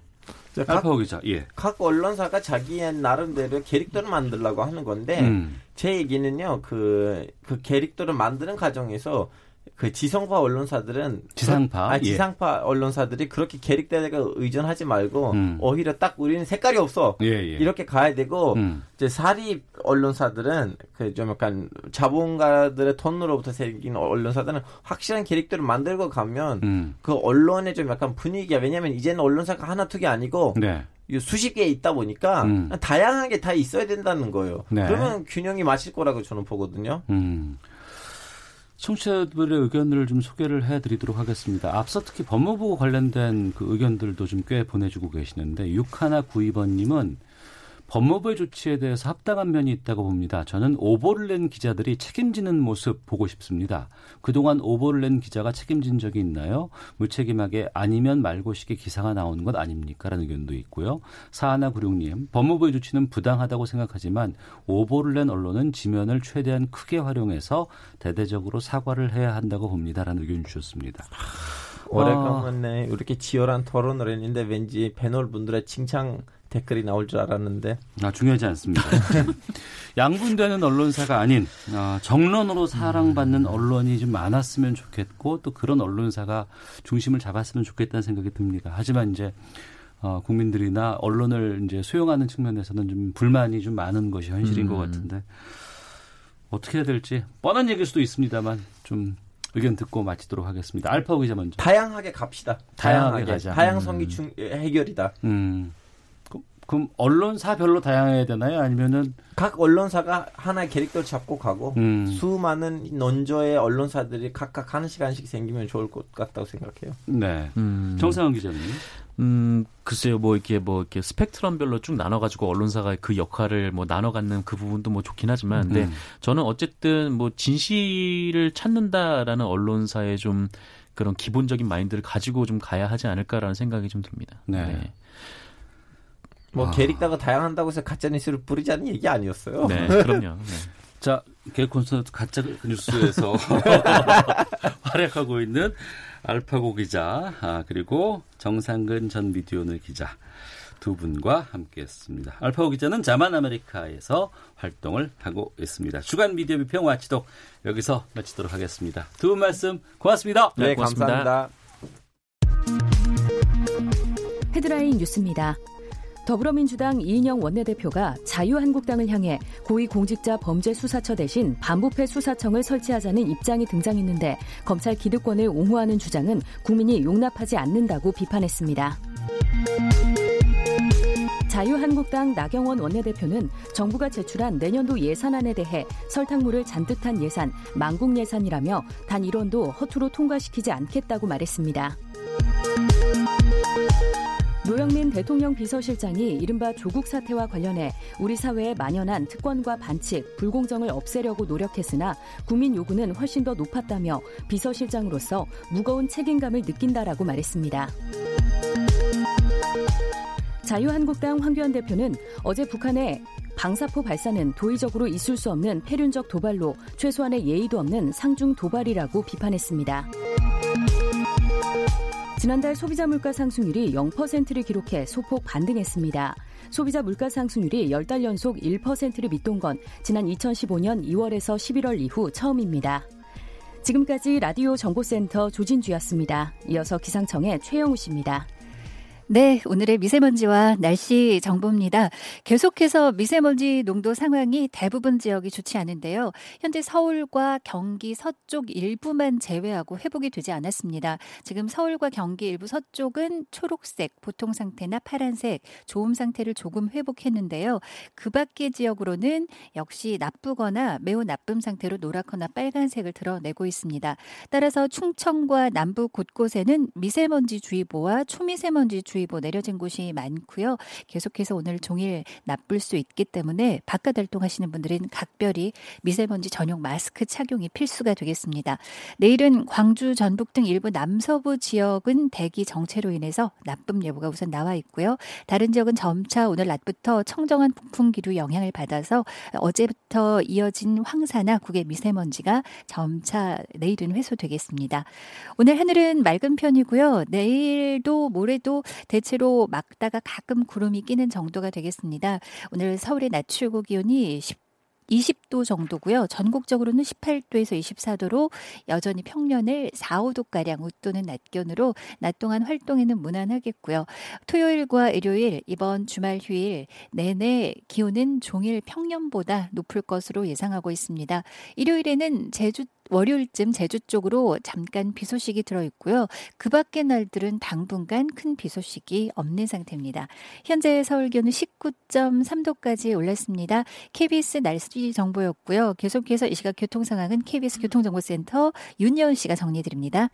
각, 기자, 예. 각 언론사가 자기의 나름대로 캐릭터를 만들려고 하는 건데, 음. 제 얘기는요, 그, 그 캐릭터를 만드는 과정에서 그 지성파 언론사들은 지상파 아, 지상파 예. 언론사들이 그렇게 캐릭터에 의존하지 말고 음. 오히려 딱 우리는 색깔이 없어 예, 예. 이렇게 가야 되고 음. 이제 사립 언론사들은 그 좀 약간 자본가들의 톤으로부터 생긴 언론사들은 확실한 캐릭터를 만들고 가면 음. 그 언론의 좀 약간 분위기야 왜냐하면 이제는 언론사가 하나 두 개 아니고 네. 수십 개 있다 보니까 음. 다양하게 다 있어야 된다는 거예요. 네. 그러면 균형이 맞을 거라고 저는 보거든요. 음. 청취자들의 의견을 좀 소개를 해드리도록 하겠습니다. 앞서 특히 법무부 관련된 그 의견들도 좀 꽤 보내주고 계시는데 6192번님은 법무부의 조치에 대해서 합당한 면이 있다고 봅니다. 저는 오보를 낸 기자들이 책임지는 모습 보고 싶습니다. 그동안 오보를 낸 기자가 책임진 적이 있나요? 무책임하게 아니면 말고식의 기사가 나오는 것 아닙니까? 라는 의견도 있고요. 사하나 구룡님, 법무부의 조치는 부당하다고 생각하지만 오보를 낸 언론은 지면을 최대한 크게 활용해서 대대적으로 사과를 해야 한다고 봅니다. 라는 의견 주셨습니다. 오래간만에 이렇게 치열한 토론을 했는데 왠지 패널 분들의 칭찬 댓글이 나올 줄 알았는데. 아, 중요하지 않습니다. <laughs> 양분되는 언론사가 아닌 어, 정론으로 사랑받는 언론이 좀 많았으면 좋겠고 또 그런 언론사가 중심을 잡았으면 좋겠다는 생각이 듭니다. 하지만 이제 어, 국민들이나 언론을 이제 수용하는 측면에서는 좀 불만이 좀 많은 것이 현실인 음. 것 같은데 어떻게 해야 될지 뻔한 얘기일 수도 있습니다만 좀 의견 듣고 마치도록 하겠습니다. 알파 기자 먼저. 다양하게 갑시다. 다양하게, 다양하게 가자. 다양성이 음. 중, 해결이다. 음. 그럼 언론사별로 다양해야 되나요? 아니면은 각 언론사가 하나의 캐릭터를 잡고 가고 음. 수많은 논조의 언론사들이 각각 한 시간씩 생기면 좋을 것 같다고 생각해요. 네. 음. 정상훈 기자님. 음, 글쎄요, 뭐, 이렇게, 뭐, 이렇게 스펙트럼별로 쭉 나눠가지고 언론사가 그 역할을 뭐 나눠 갖는 그 부분도 뭐 좋긴 하지만, 근데 음. 저는 어쨌든 뭐 진실을 찾는다라는 언론사의 좀 그런 기본적인 마인드를 가지고 좀 가야 하지 않을까라는 생각이 좀 듭니다. 네. 네. 뭐 아. 캐릭터가 다양한다고 해서 가짜 뉴스를 뿌리자는 얘기 아니었어요. 네, <laughs> 그럼요. 네. 자, 개 콘서트 가짜 뉴스에서 <laughs> <laughs> 활약하고 있는 알파고 기자, 아, 그리고 정상근 전 미디어오늘 기자 두 분과 함께했습니다. 알파고 기자는 자만 아메리카에서 활동을 하고 있습니다. 주간 미디어 비평 와치독 여기서 마치도록 하겠습니다. 두 분 말씀 고맙습니다. 네, 네 고맙습니다. 감사합니다. 헤드라인 뉴스입니다. 더불어민주당 이인영 원내대표가 자유한국당을 향해 고위공직자 범죄수사처 대신 반부패 수사청을 설치하자는 입장이 등장했는데 검찰 기득권을 옹호하는 주장은 국민이 용납하지 않는다고 비판했습니다. 자유한국당 나경원 원내대표는 정부가 제출한 내년도 예산안에 대해 설탕물을 잔뜩 한 예산, 망국 예산이라며 단 1원도 허투루 통과시키지 않겠다고 말했습니다. 노영민 대통령 비서실장이 이른바 조국 사태와 관련해 우리 사회에 만연한 특권과 반칙, 불공정을 없애려고 노력했으나 국민 요구는 훨씬 더 높았다며 비서실장으로서 무거운 책임감을 느낀다라고 말했습니다. 자유한국당 황교안 대표는 어제 북한의 방사포 발사는 도의적으로 있을 수 없는 폐륜적 도발로 최소한의 예의도 없는 상중 도발이라고 비판했습니다. 지난달 소비자 물가 상승률이 0%를 기록해 소폭 반등했습니다. 소비자 물가 상승률이 10달 연속 1%를 밑돈 건 지난 2015년 2월에서 11월 이후 처음입니다. 지금까지 라디오 정보센터 조진주였습니다. 이어서 기상청의 최영우 씨입니다. 네, 오늘의 미세먼지와 날씨 정보입니다. 계속해서 미세먼지 농도 상황이 대부분 지역이 좋지 않은데요. 현재 서울과 경기 서쪽 일부만 제외하고 회복이 되지 않았습니다. 지금 서울과 경기 일부 서쪽은 초록색, 보통 상태나 파란색, 좋음 상태를 조금 회복했는데요. 그 밖의 지역으로는 역시 나쁘거나 매우 나쁨 상태로 노랗거나 빨간색을 드러내고 있습니다. 따라서 충청과 남부 곳곳에는 미세먼지 주의보와 초미세먼지 주의보 주의보 내려진 곳이 많고요. 계속해서 오늘 종일 나쁠 수 있기 때문에 바깥 활동하시는 분들은 각별히 미세먼지 전용 마스크 착용이 필수가 되겠습니다. 내일은 광주, 전북 등 일부 남서부 지역은 대기 정체로 인해서 나쁨 예보가 우선 나와 있고요. 다른 지역은 점차 오늘 낮부터 청정한 북풍 기류 영향을 받아서 어제부터 이어진 황사나 국의 미세먼지가 점차 내일은 회수되겠습니다. 오늘 하늘은 맑은 편이고요. 내일도 모레도 대체로 막다가 가끔 구름이 끼는 정도가 되겠습니다. 오늘 서울의 낮 최고 기온이 10 20도 정도고요. 전국적으로는 18도에서 24도로 여전히 평년을 4, 5도가량 웃도는 낮 기온으로 낮 동안 활동에는 무난하겠고요. 토요일과 일요일 이번 주말 휴일 내내 기온은 종일 평년보다 높을 것으로 예상하고 있습니다. 일요일에는 제주 월요일쯤 제주 쪽으로 잠깐 비 소식이 들어 있고요. 그 밖의 날들은 당분간 큰 비 소식이 없는 상태입니다. 현재 서울 기온은 19.3도까지 올랐습니다. KBS 날씨 정보였고요. 계속해서 이 시각 교통 상황은 KBS 교통정보센터 윤여은 씨가 정리해 드립니다.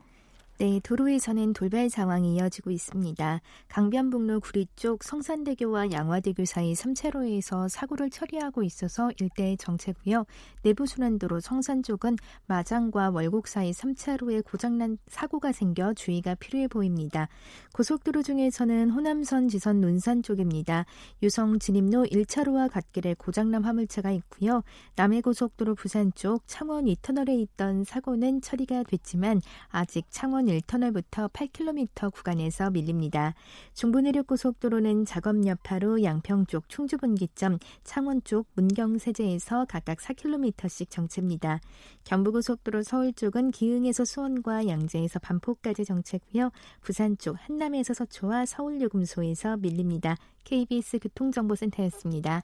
네, 도로에서는 돌발 상황이 이어지고 있습니다. 강변북로 구리 쪽 성산대교와 양화대교 사이 3차로에서 사고를 처리하고 있어서 일대 정체고요. 내부순환도로 성산 쪽은 마장과 월곡 사이 3차로에 고장난 사고가 생겨 주의가 필요해 보입니다. 고속도로 중에서는 호남선 지선 논산 쪽입니다. 유성 진입로 1차로와 갓길에 고장난 화물차가 있고요. 남해고속도로 부산 쪽 창원 2터널에 있던 사고는 처리가 됐지만 아직 창원 창원 1터널부터 8km 구간에서 밀립니다. 중부내륙고속도로는 작업 여파로 양평 쪽 충주분기점, 창원 쪽 문경세제에서 각각 4km씩 정체입니다. 경부고속도로 서울 쪽은 기흥에서 수원과 양재에서 반포까지 정체고요. 부산 쪽 한남에서 서초와 서울요금소에서 밀립니다. KBS 교통정보센터였습니다.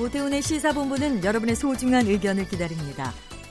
오태훈의 시사본부는 여러분의 소중한 의견을 기다립니다.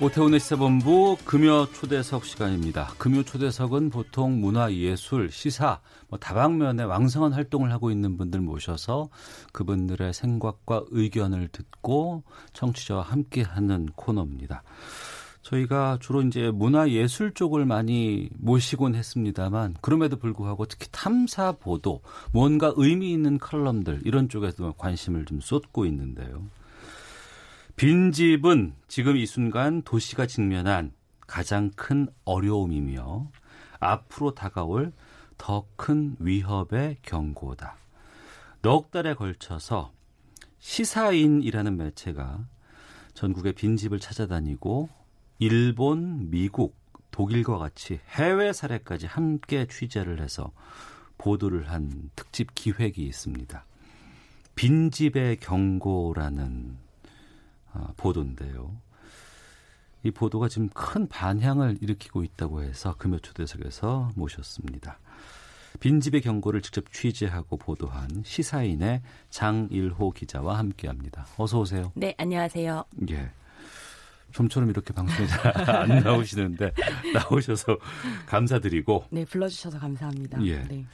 오태훈의 시사본부 금요 초대석 시간입니다. 금요 초대석은 보통 문화, 예술, 시사, 뭐 다방면에 왕성한 활동을 하고 있는 분들 모셔서 그분들의 생각과 의견을 듣고 청취자와 함께하는 코너입니다. 저희가 주로 이제 문화 예술 쪽을 많이 모시곤 했습니다만 그럼에도 불구하고 특히 탐사 보도, 뭔가 의미 있는 칼럼들 이런 쪽에도 관심을 좀 쏟고 있는데요. 빈집은 지금 이 순간 도시가 직면한 가장 큰 어려움이며 앞으로 다가올 더 큰 위협의 경고다. 넉 달에 걸쳐서 시사인이라는 매체가 전국의 빈집을 찾아다니고 일본, 미국, 독일과 같이 해외 사례까지 함께 취재를 해서 보도를 한 특집 기획이 있습니다. 빈집의 경고라는 아, 보도인데요. 이 보도가 지금 큰 반향을 일으키고 있다고 해서 금요초대석에서 모셨습니다. 빈집의 경고를 직접 취재하고 보도한 시사인의 장일호 기자와 함께합니다. 어서 오세요. 네, 안녕하세요. 예. 좀처럼 이렇게 방송에 잘 <laughs> 안 나오시는데 나오셔서 감사드리고. 네, 불러주셔서 감사합니다. 예. 네.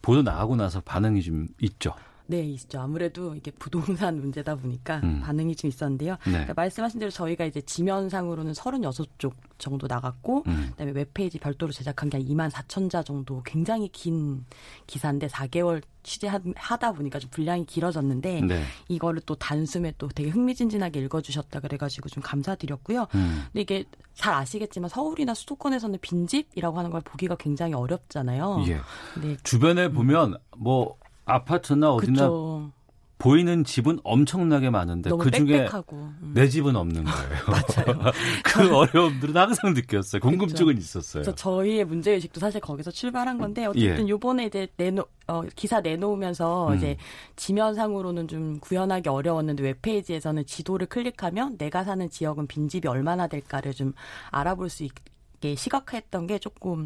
보도 나가고 나서 반응이 좀 있죠. 네, 있죠. 아무래도 이게 부동산 문제다 보니까 음. 반응이 좀 있었는데요. 네. 그러니까 말씀하신 대로 저희가 이제 지면상으로는 36쪽 정도 나갔고, 음. 그다음에 웹페이지 별도로 제작한 게 2만 4천 자 정도 굉장히 긴 기사인데 4개월 취재하다 보니까 좀 분량이 길어졌는데 네. 이거를 또 단숨에 또 되게 흥미진진하게 읽어주셨다 그래가지고 좀 감사드렸고요. 음. 근데 이게 잘 아시겠지만 서울이나 수도권에서는 빈집이라고 하는 걸 보기가 굉장히 어렵잖아요. 예. 네. 주변에 보면 뭐 아파트나 어디나 그쵸. 보이는 집은 엄청나게 많은데 그 중에 음. 내 집은 없는 거예요. <laughs> 맞아요. <laughs> 그 어려움들은 항상 느꼈어요. 궁금증은 있었어요. 그래서 저희의 문제 의식도 사실 거기서 출발한 건데 어쨌든 예. 요번에 이제 내놓 어, 기사 내놓으면서 음. 이제 지면상으로는 좀 구현하기 어려웠는데 웹페이지에서는 지도를 클릭하면 내가 사는 지역은 빈집이 얼마나 될까를 좀 알아볼 수 있게 시각화했던 게 조금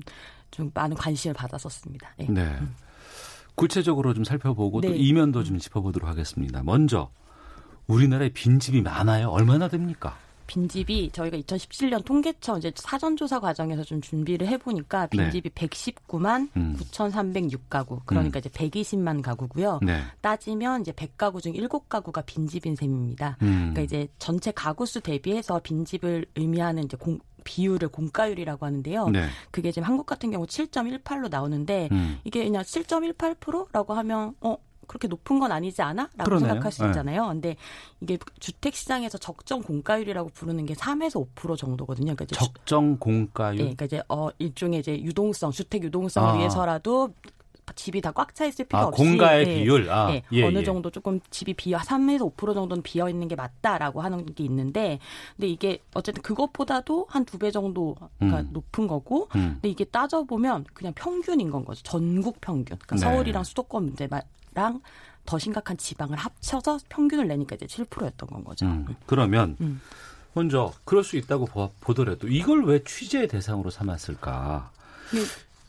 좀 많은 관심을 받았었습니다. 네. 네. 음. 구체적으로 좀 살펴보고 네. 또 이면도 좀 짚어보도록 하겠습니다. 먼저 우리나라에 빈집이 많아요. 얼마나 됩니까? 빈집이 저희가 2017년 통계청 이제 사전조사 과정에서 좀 준비를 해보니까 빈집이 네. 119만 음. 9,306가구 그러니까 음. 이제 120만 가구고요. 네. 따지면 이제 100가구 중 7가구가 빈집인 셈입니다. 음. 그러니까 이제 전체 가구 수 대비해서 빈집을 의미하는 이제 공, 비율을 공가율이라고 하는데요. 네. 그게 지금 한국 같은 경우 7.18로 나오는데 음. 이게 그냥 7.18%라고 하면 어 그렇게 높은 건 아니지 않아? 라고 그러네요. 생각할 수 네. 있잖아요. 네. 근데 이게 주택 시장에서 적정 공가율이라고 부르는 게 3에서 5% 정도거든요. 그러니까 적정 공가율. 네, 그러니까 이제 어 일종의 이제 유동성, 주택 유동성을 아. 위해서라도 집이 다 꽉 차 있을 필요 아, 없이 공가의 네, 비율 아, 네, 예, 어느 예. 정도 조금 집이 비어 3에서 5% 정도는 비어 있는 게 맞다라고 하는 게 있는데 근데 이게 어쨌든 그것보다도 한 두 배 정도가 음. 높은 거고 음. 근데 이게 따져 보면 그냥 평균인 건 거죠 전국 평균 그러니까 네. 서울이랑 수도권 문제 랑 더 심각한 지방을 합쳐서 평균을 내니까 이제 7%였던 건 거죠. 음. 그러면 음. 먼저 그럴 수 있다고 보더라도 이걸 왜 취재의 대상으로 삼았을까?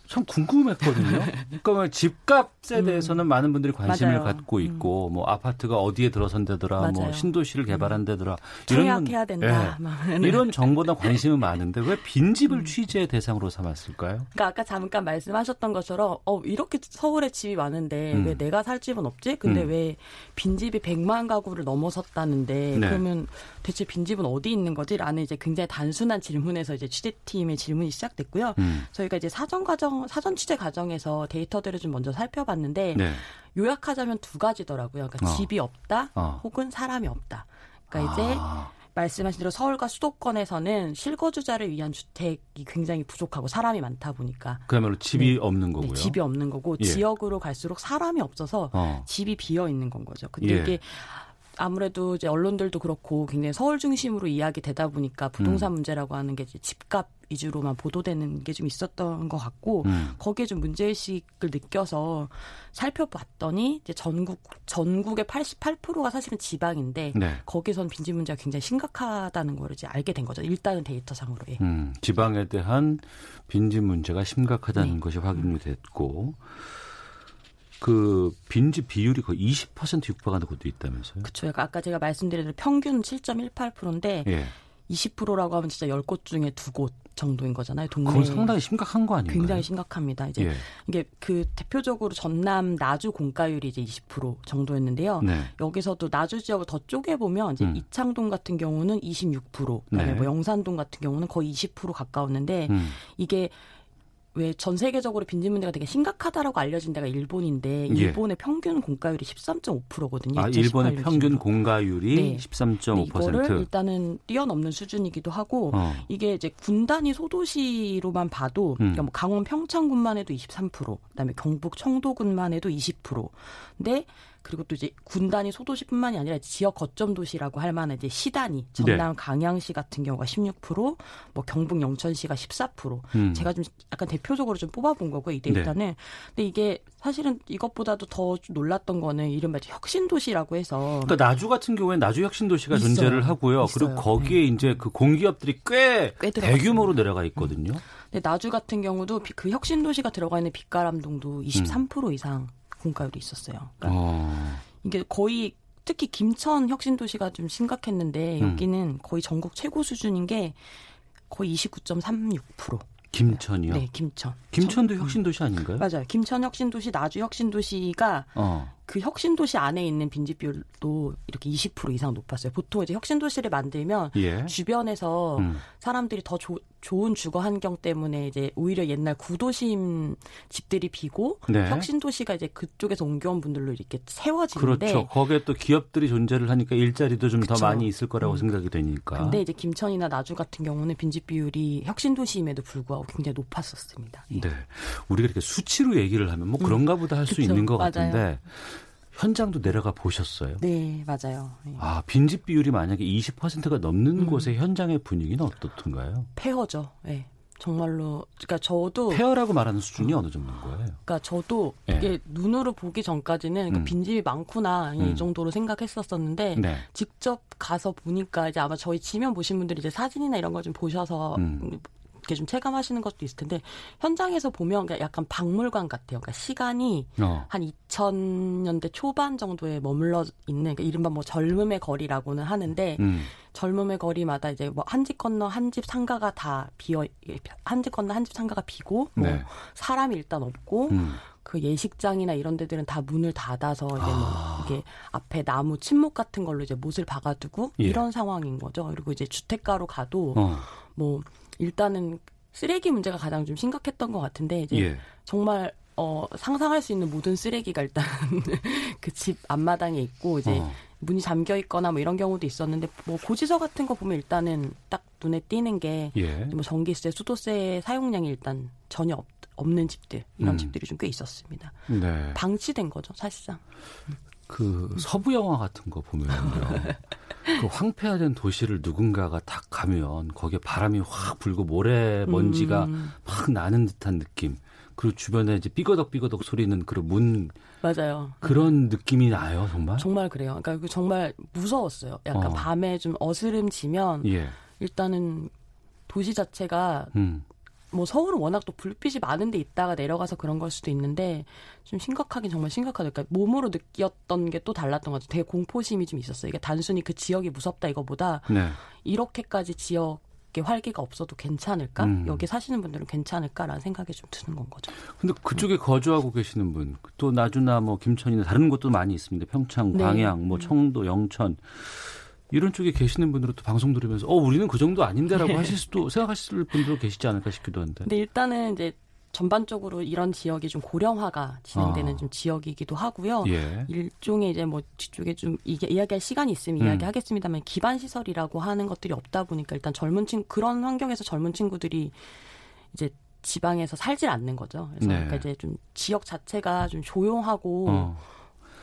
네. 참 궁금했거든요. <laughs> 그러니까 뭐 집값에 음. 대해서는 많은 분들이 관심을 맞아요. 갖고 음. 있고 음. 뭐 아파트가 어디에 들어선데더라, 뭐 맞아요. 뭐 신도시를 개발한데더라 이런 해야 된다. 예, 이런 정보나 <laughs> 관심은 많은데 왜 빈집을 음. 취재 대상으로 삼았을까요? 그러니까 아까 잠깐 말씀하셨던 것처럼 어 이렇게 서울에 집이 많은데 음. 왜 내가 살 집은 없지? 근데 음. 왜 빈집이 100만 가구를 넘어섰다는데 네. 그러면 대체 빈집은 어디 있는 거지?라는 이제 굉장히 단순한 질문에서 이제 취재팀의 질문이 시작됐고요. 저희가 이제 사전 과정 사전 취재 과정에서 데이터들을 좀 먼저 살펴봤는데 네. 요약하자면 두 가지더라고요. 그러니까 어. 집이 없다, 어. 혹은 사람이 없다. 그러니까 이제 아. 말씀하신 대로 서울과 수도권에서는 실거주자를 위한 주택이 굉장히 부족하고 사람이 많다 보니까 그야말로 집이 네. 없는 거고요. 네, 집이 없는 거고 예. 지역으로 갈수록 사람이 없어서 어. 집이 비어 있는 건 거죠. 근데 예. 이게 아무래도 이제 언론들도 그렇고 굉장히 서울 중심으로 이야기 되다 보니까 부동산 음. 문제라고 하는 게 집값 위주로만 보도되는 게 좀 있었던 것 같고 음. 거기에 좀 문제의식을 느껴서 살펴봤더니 이제 전국 전국의 88%가 사실은 지방인데 네. 거기선 빈집 문제가 굉장히 심각하다는 걸 이제 알게 된 거죠. 일단은 데이터상으로. 예. 음, 지방에 대한 빈집 문제가 심각하다는 네. 것이 확인이 됐고 그 빈집 비율이 거의 20% 육박하는 곳도 있다면서요? 그렇죠. 아까 제가 말씀드린 대로 평균 7.18%인데 예. 20%라고 하면 진짜 10곳 중에 2곳 정도인 거잖아요. 동네. 그건 상당히 심각한 거 아닌가요? 굉장히 심각합니다. 이제 예. 이게 그 대표적으로 전남 나주 공가율이 이제 20% 정도였는데요. 네. 여기서도 나주 지역을 더 쪼개 보면 이제 음. 이창동 같은 경우는 26%, 그다음에 네. 뭐 영산동 같은 경우는 거의 20% 가까웠는데 음. 이게 왜 전 세계적으로 빈집 문제가 되게 심각하다라고 알려진 데가 일본인데 예. 일본의 예. 평균 공가율이 13.5%거든요. 아, 일본의 평균 공가율이 네. 13.5%. 이거를 일단은 뛰어넘는 수준이기도 하고 어. 이게 이제 군단위 소도시로만 봐도 음. 그러니까 뭐 강원 평창군만 해도 23%, 그다음에 경북 청도군만 해도 20%. 근데 그리고 또 이제 군단위 소도시뿐만이 아니라 지역 거점 도시라고 할 만한 이제 시단위 전남 네. 강양시 같은 경우가 16%, 뭐 경북 영천시가 14%. 음. 제가 좀 약간 대표적으로 좀 뽑아본 거고 이 데이터는. 네. 근데 이게 사실은 이것보다도 더 놀랐던 거는 이른바 혁신 도시라고 해서. 그러니까 나주 같은 경우에 나주 혁신 도시가 있어요. 존재를 하고요. 있어요. 그리고 거기에 네. 이제 그 공기업들이 꽤, 꽤 대규모로 내려가 있거든요. 음. 근데 나주 같은 경우도 그 혁신 도시가 들어가 있는 빛가람동도 23% 음. 이상 공가율이 있었어요. 그러니까 어. 이게 거의 특히 김천 혁신도시가 좀 심각했는데 음. 여기는 거의 전국 최고 수준인 게 거의 29.36%. 김천이요? 네, 김천. 김천도 혁신도시 아닌가요? 맞아요. 김천 혁신도시, 나주 혁신도시가 어. 그 혁신도시 안에 있는 빈집 비율도 이렇게 20% 이상 높았어요. 보통 이제 혁신도시를 만들면 예. 주변에서 음. 사람들이 더 조, 좋은 주거 환경 때문에 이제 오히려 옛날 구도심 집들이 비고 네. 혁신도시가 이제 그쪽에서 옮겨온 분들로 이렇게 세워지는데 그렇죠. 거기에 또 기업들이 존재를 하니까 일자리도 좀 더 많이 있을 거라고 음. 생각이 되니까. 근데 이제 김천이나 나주 같은 경우는 빈집 비율이 혁신도시임에도 불구하고 굉장히 높았었습니다. 예. 네. 우리가 이렇게 수치로 얘기를 하면 뭐 그런가 보다 할수 있는 것 맞아요. 같은데 현장도 내려가 보셨어요? 네, 맞아요. 네. 아, 빈집 비율이 만약에 20%가 넘는 음. 곳의 현장의 분위기는 어떻던가요? 폐허죠. 네. 정말로 그러니까 저도 폐허라고 말하는 수준이 어느 정도인 거예요? 그러니까 저도 네. 이게 눈으로 보기 전까지는 그러니까 음. 빈집이 많구나 음. 이 정도로 생각했었었는데 네. 직접 가서 보니까 이제 아마 저희 지면 보신 분들이 이제 사진이나 이런 걸 좀 보셔서 음. 이렇게 좀 체감하시는 것도 있을 텐데 현장에서 보면 약간 박물관 같아요. 그러니까 시간이 어. 한 2000년대 초반 정도에 머물러 있는 그러니까 이른바 뭐 젊음의 거리라고는 하는데 음. 젊음의 거리마다 이제 뭐 한 집 건너 한 집 상가가 다 비어 한 집 건너 한 집 상가가 비고 뭐 네. 사람이 일단 없고 음. 그 예식장이나 이런 데들은 다 문을 닫아서 이제 뭐 아. 이게 앞에 나무 침묵 같은 걸로 이제 못을 박아두고 예. 이런 상황인 거죠. 그리고 이제 주택가로 가도 어. 뭐 일단은 쓰레기 문제가 가장 좀 심각했던 것 같은데 이제 예. 정말 어, 상상할 수 있는 모든 쓰레기가 일단 <laughs> 그 집 앞마당에 있고 이제 어. 문이 잠겨 있거나 뭐 이런 경우도 있었는데 뭐 고지서 같은 거 보면 일단은 딱 눈에 띄는 게 예. 뭐 전기세, 수도세 사용량이 일단 전혀 없, 없는 집들 이런 음. 집들이 좀 꽤 있었습니다. 네. 방치된 거죠 사실상. 그 서부 영화 같은 거 보면요. 그 황폐화된 도시를 누군가가 딱 가면 거기에 바람이 확 불고 모래 먼지가 음. 막 나는 듯한 느낌. 그리고 주변에 이제 삐거덕 삐거덕 소리는 그런 문 맞아요. 그런 느낌이 나요, 정말. 정말 그래요. 그러니까 정말 무서웠어요. 약간 어. 밤에 좀 어스름지면 예. 일단은 도시 자체가 음. 뭐 서울은 워낙 또 불빛이 많은데 있다가 내려가서 그런 걸 수도 있는데 좀 심각하긴 정말 심각하다. 그러니까 몸으로 느꼈던 게 또 달랐던 것 같아요. 되게 공포심이 좀 있었어요. 이게 단순히 그 지역이 무섭다 이거보다 네. 이렇게까지 지역 에 활기가 없어도 괜찮을까? 음. 여기 사시는 분들은 괜찮을까라는 생각이 좀 드는 건 거죠. 근데 그쪽에 거주하고 계시는 분, 또 나주나 뭐 김천이나 다른 곳도 많이 있습니다. 평창, 네. 광양, 뭐 청도, 영천. 이런 쪽에 계시는 분들은 또 방송 들으면서 어 우리는 그 정도 아닌데라고 네. 하실 수도 생각하실 분들도 계시지 않을까 싶기도 한데. 근데 일단은 이제 전반적으로 이런 지역이 좀 고령화가 진행되는 아. 좀 지역이기도 하고요. 예. 일종의 이제 뭐 뒤쪽에 좀 이게 이야기할 시간이 있으면 음. 이야기하겠습니다만 기반 시설이라고 하는 것들이 없다 보니까 일단 젊은 친구 그런 환경에서 젊은 친구들이 이제 지방에서 살질 않는 거죠. 그래서 네. 그러니까 이제 좀 지역 자체가 좀 조용하고 어.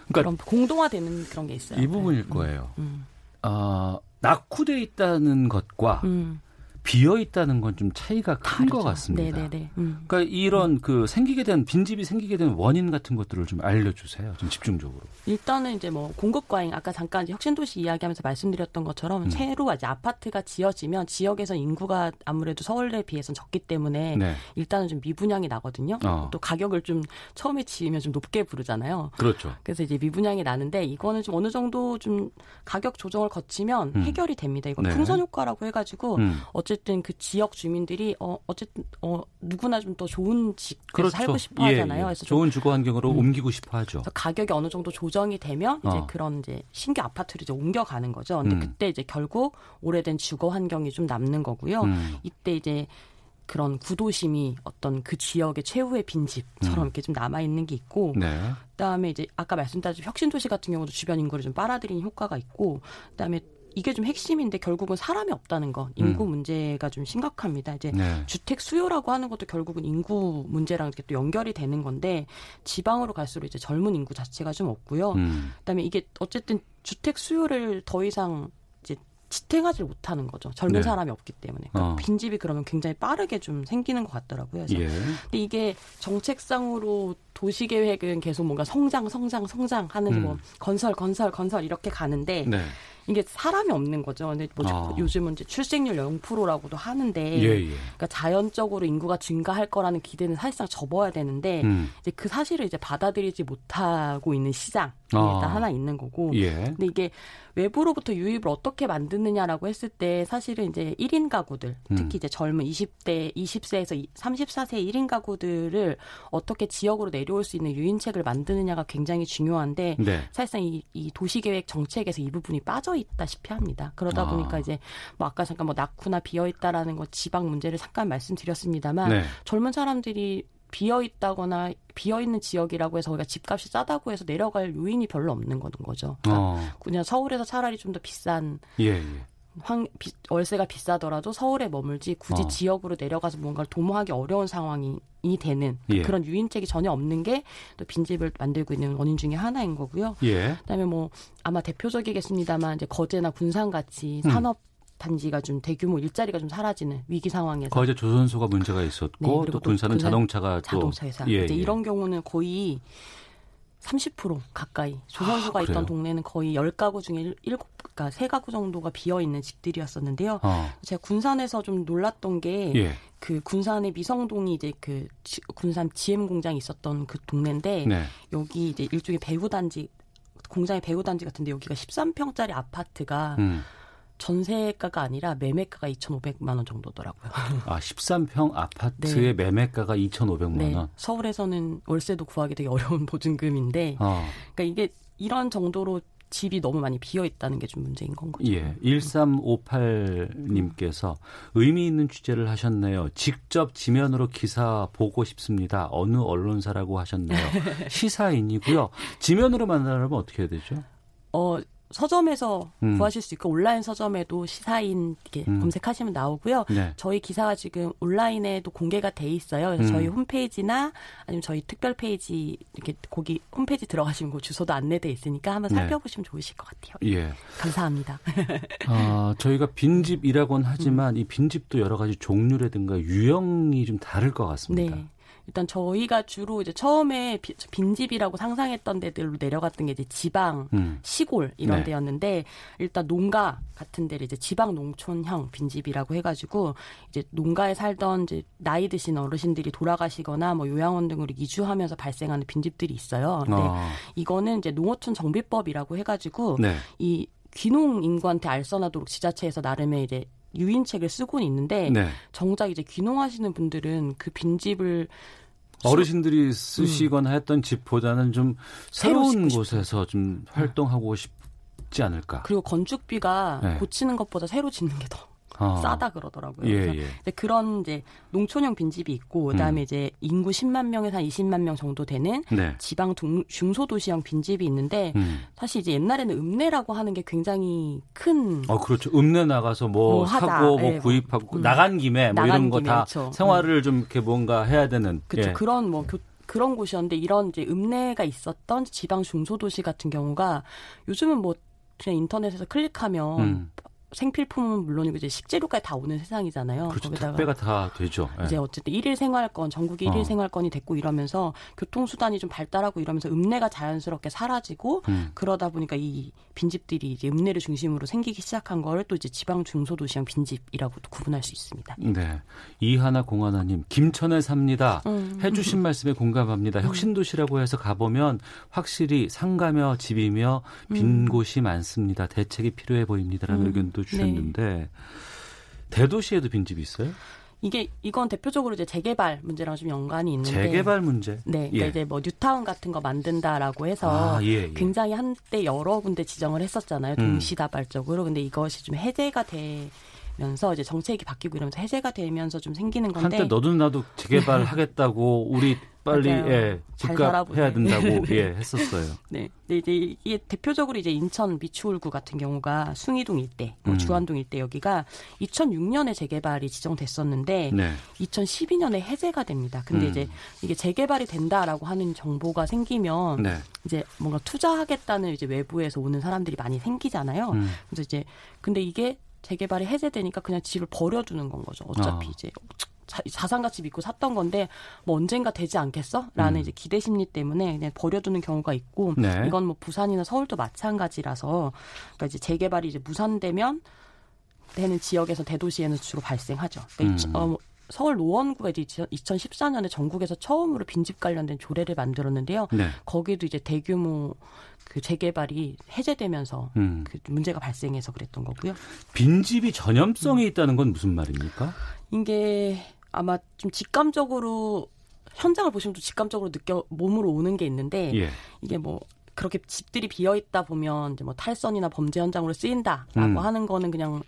그러니까 그런 공동화되는 그런 게 있어요. 이 부분일 네. 거예요. 음. 어, 낙후돼 있다는 것과 음. 비어 있다는 건 좀 차이가 큰 것 같습니다. 네네네. 음. 그러니까 이런 음. 그 생기게 된 빈집이 생기게 된 원인 같은 것들을 좀 알려주세요. 좀 집중적으로. 일단은 이제 뭐 공급 과잉 아까 잠깐 이제 혁신도시 이야기하면서 말씀드렸던 것처럼 음. 새로 이제 아파트가 지어지면 지역에서 인구가 아무래도 서울에 비해서 적기 때문에 네. 일단은 좀 미분양이 나거든요. 어. 또 가격을 좀 처음에 지으면 좀 높게 부르잖아요. 그렇죠. 그래서 이제 미분양이 나는데 이거는 좀 어느 정도 좀 가격 조정을 거치면 음. 해결이 됩니다. 이거 네. 풍선 효과라고 해가지고 음. 어쨌든 어쨌든 그 지역 주민들이 어 어쨌든 어 누구나 좀 더 좋은 집에 그렇죠. 살고 싶어 하잖아요. 예, 예. 그래서 좋은 주거 환경으로 음. 옮기고 싶어 하죠. 가격이 어느 정도 조정이 되면 이제 어. 그런 이제 신규 아파트를 이제 옮겨가는 거죠. 근데 음. 그때 이제 결국 오래된 주거 환경이 좀 남는 거고요. 음. 이때 이제 그런 구도심이 어떤 그 지역의 최후의 빈집처럼 음. 이렇게 좀 남아 있는 게 있고 네. 그다음에 이제 아까 말씀드린 혁신 도시 같은 경우도 주변 인구를 좀 빨아들이는 효과가 있고 그다음에 이게 좀 핵심인데 결국은 사람이 없다는 거 인구 음. 문제가 좀 심각합니다. 이제 네. 주택 수요라고 하는 것도 결국은 인구 문제랑 이렇게 또 연결이 되는 건데 지방으로 갈수록 이제 젊은 인구 자체가 좀 없고요. 음. 그다음에 이게 어쨌든 주택 수요를 더 이상 이제 지탱하지 못하는 거죠. 젊은 네. 사람이 없기 때문에. 그러니까 어. 빈집이 그러면 굉장히 빠르게 좀 생기는 것 같더라고요. 그래서 예. 근데 이게 정책상으로 도시 계획은 계속 뭔가 성장, 성장, 성장 하는 음. 뭐 건설, 건설, 건설 이렇게 가는데 네. 이게 사람이 없는 거죠. 근데 뭐 아. 요즘은 이제 출생률 0%라고도 하는데 예, 예. 그러니까 자연적으로 인구가 증가할 거라는 기대는 사실상 접어야 되는데 음. 이제 그 사실을 이제 받아들이지 못하고 있는 시장 아. 일단 하나 있는 거고. 예. 근데 이게 외부로부터 유입을 어떻게 만드느냐라고 했을 때 사실은 이제 1인 가구들, 음. 특히 이제 젊은 20대, 20세에서 34세 1인 가구들을 어떻게 지역으로 내려올 수 있는 유인책을 만드느냐가 굉장히 중요한데 네. 사실상 이, 이 도시계획 정책에서 이 부분이 빠져 있다시피 합니다. 그러다 아. 보니까 이제 뭐 아까 잠깐 뭐 낙후나 비어 있다라는 거 지방 문제를 잠깐 말씀드렸습니다만 네. 젊은 사람들이 비어 있다거나 비어 있는 지역이라고 해서 우리가 집값이 싸다고 해서 내려갈 요인이 별로 없는 거죠. 그러니까 어. 그냥 서울에서 차라리 좀 더 비싼 예, 예. 황, 비, 월세가 비싸더라도 서울에 머물지 굳이 어. 지역으로 내려가서 뭔가를 도모하기 어려운 상황이 되는 예. 그런 유인책이 전혀 없는 게 또 빈집을 만들고 있는 원인 중에 하나인 거고요. 예. 그다음에 뭐 아마 대표적이겠습니다만 이제 거제나 군산 같이 음. 산업 단지가 좀 대규모 일자리가 좀 사라지는 위기 상황에서 거제 조선소가 문제가 있었고 네, 또 군산은 자동차가 자동차에서 또, 예, 이제 예. 이런 경우는 거의 30% 가까이 조선소가 아, 있던 동네는 거의 10가구 중에 7, 그러니까 3가구 정도가 비어 있는 집들이었었는데요. 어. 제가 군산에서 좀 놀랐던 게그 예. 그 군산의 미성동이 이제 그 지, 군산 GM 공장이 있었던 그 동네인데 네. 여기 이제 일종의 배후 단지 공장의 배후 단지 같은데 여기가 13평짜리 아파트가 음. 전세가가 아니라 매매가가 2,500만 원 정도더라고요. 아, 13평 아파트의 네. 매매가가 2,500만 네. 원. 서울에서는 월세도 구하기 되게 어려운 <laughs> 보증금인데 어. 그러니까 이게 이런 정도로 집이 너무 많이 비어 있다는 게 좀 문제인 건 거죠. 예. 1358님께서 의미 있는 취재를 하셨네요. 직접 지면으로 기사 보고 싶습니다. 어느 언론사라고 하셨네요. <laughs> 시사인이고요. 지면으로 만나려면 어떻게 해야 되죠? 어, 서점에서 음. 구하실 수 있고 온라인 서점에도 시사인 이렇게 음. 검색하시면 나오고요. 네. 저희 기사가 지금 온라인에도 공개가 돼 있어요. 그래서 음. 저희 홈페이지나 아니면 저희 특별 페이지 이렇게 거기 홈페이지 들어가시면 그 주소도 안내돼 있으니까 한번 네. 살펴보시면 네. 좋으실 것 같아요. 예. 감사합니다. 아, 저희가 빈집이라고는 하지만 음. 이 빈집도 여러 가지 종류라든가 유형이 좀 다를 것 같습니다. 네. 일단 저희가 주로 이제 처음에 비, 빈집이라고 상상했던 데들로 내려갔던 게 이제 지방, 음. 시골 이런 네. 데였는데 일단 농가 같은 데를 이제 지방 농촌형 빈집이라고 해가지고 이제 농가에 살던 이제 나이 드신 어르신들이 돌아가시거나 뭐 요양원 등으로 이주하면서 발생하는 빈집들이 있어요. 근데 아. 이거는 이제 농어촌 정비법이라고 해가지고 네. 이 귀농 인구한테 알선하도록 지자체에서 나름의 이제 유인책을 쓰고는 있는데 네. 정작 이제 귀농하시는 분들은 그 빈집을 어르신들이 쓰시거나 음. 했던 집보다는 좀 새로운 곳에서 좀 활동하고 싶지 않을까. 그리고 건축비가 네. 고치는 것보다 새로 짓는 게 더 어. 싸다 그러더라고요. 예, 예. 그런 이제 농촌형 빈집이 있고 그다음에 음. 이제 인구 10만 명에서 한 20만 명 정도 되는 네. 지방 중소도시형 빈집이 있는데 음. 사실 이제 옛날에는 읍내라고 하는 게 굉장히 큰 어, 그렇죠. 읍내 나가서 뭐, 뭐 사고 뭐 예, 구입하고 음. 나간 김에 뭐 이런 거 다 생활을 좀 이렇게 뭔가 해야 되는 그렇죠. 예. 그런 뭐 교, 그런 곳이었는데 이런 이제 읍내가 있었던 지방 중소도시 같은 경우가 요즘은 뭐 그냥 인터넷에서 클릭하면 음. 생필품은 물론이고 이제 식재료까지 다 오는 세상이잖아요. 그렇죠. 거기다가 택배가 다 되죠. 네. 이제 어쨌든 일일 생활권, 전국이 일일 어. 생활권이 됐고 이러면서 교통수단이 좀 발달하고 이러면서 읍내가 자연스럽게 사라지고 음. 그러다 보니까 이 빈집들이 이제 읍내를 중심으로 생기기 시작한 거를 또 이제 지방 중소도시형 빈집이라고 도 구분할 수 있습니다. 네. 이하나 공하나님, 김천에 삽니다. 음. 해주신 말씀에 공감합니다. 음. 혁신도시라고 해서 가보면 확실히 상가며 집이며 빈 음. 곳이 많습니다. 대책이 필요해 보입니다라는 음. 의견도 주셨는데 네. 대도시에도 빈집이 있어요? 이게 이건 대표적으로 이제 재개발 문제랑 좀 연관이 있는데 재개발 문제. 네, 그러니까 예. 이제 뭐 뉴타운 같은 거 만든다라고 해서 아, 예, 예. 굉장히 한때 여러 군데 지정을 했었잖아요, 음. 동시다발적으로. 근데 이것이 좀 해제가 돼 면서 이제 정책이 바뀌고 이러면서 해제가 되면서 좀 생기는 건데 한때 너도 나도 재개발 하겠다고 우리 빨리 예, 집값 해야 된다고 <laughs> 네. 예, 했었어요. 네. 네, 이제 이게 대표적으로 이제 인천 미추홀구 같은 경우가 숭이동 일대, 뭐 음. 주안동 일대 여기가 2006년에 재개발이 지정됐었는데 네. 2012년에 해제가 됩니다. 근데 음. 이제 이게 재개발이 된다라고 하는 정보가 생기면 네. 이제 뭔가 투자하겠다는 이제 외부에서 오는 사람들이 많이 생기잖아요. 음. 그래서 이제 근데 이게 재개발이 해제되니까 그냥 집을 버려두는 건 거죠. 어차피 어. 이제 자, 산 가치 믿고 샀던 건데 뭐 언젠가 되지 않겠어? 라는 음. 이제 기대 심리 때문에 그냥 버려두는 경우가 있고 네. 이건 뭐 부산이나 서울도 마찬가지라서 그러니까 이제 재개발이 이제 무산되면 되는 지역에서 대도시에는 주로 발생하죠. 그러니까 음. 어, 뭐 서울 노원구가 이제 2014년에 전국에서 처음으로 빈집 관련된 조례를 만들었는데요. 네. 거기도 이제 대규모 그 재개발이 해제되면서 음. 그 문제가 발생해서 그랬던 거고요. 빈집이 전염성이 음. 있다는 건 무슨 말입니까? 이게 아마 좀 직감적으로 현장을 보시면 좀 직감적으로 느껴 몸으로 오는 게 있는데 예. 이게 뭐 그렇게 집들이 비어 있다 보면 이제 뭐 탈선이나 범죄 현장으로 쓰인다라고 음. 하는 거는 그냥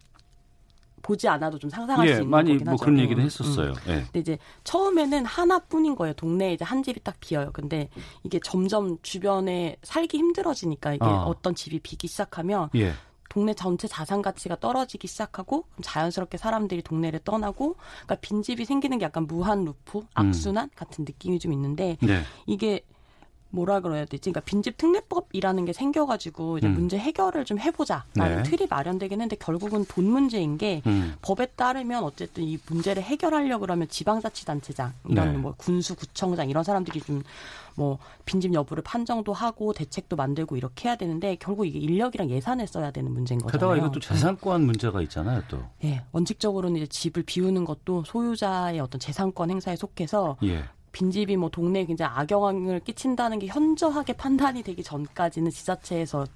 보지 않아도 좀 상상할 예, 수 있는 많이 거긴 뭐 하죠. 그런 얘기는 했었어요. 음. 예. 근데 이제 처음에는 하나뿐인 거예요. 동네에 이제 한 집이 딱 비어요. 근데 이게 점점 주변에 살기 힘들어지니까 이게 아. 어떤 집이 비기 시작하면 예. 동네 전체 자산 가치가 떨어지기 시작하고 자연스럽게 사람들이 동네를 떠나고 그러니까 빈집이 생기는 게 약간 무한 루프, 악순환 음. 같은 느낌이 좀 있는데 네. 이게 뭐라 그래야 되지? 그러니까 빈집 특례법이라는 게 생겨가지고 이제 음. 문제 해결을 좀 해보자라는 네. 틀이 마련되긴 했는데 결국은 돈 문제인 게 음. 법에 따르면 어쨌든 이 문제를 해결하려 그러면 지방자치단체장 이런 네. 뭐 군수구청장 이런 사람들이 좀 뭐 빈집 여부를 판정도 하고 대책도 만들고 이렇게 해야 되는데 결국 이게 인력이랑 예산을 써야 되는 문제인 거잖아요. 게다가 이것도 재산권 음. 문제가 있잖아요, 또. 예, 원칙적으로는 이제 집을 비우는 것도 소유자의 어떤 재산권 행사에 속해서 예. 빈집이 뭐 동네에 굉장히 악영향을 끼친다는 게 현저하게 판단이 되기 전까지는 지자체에서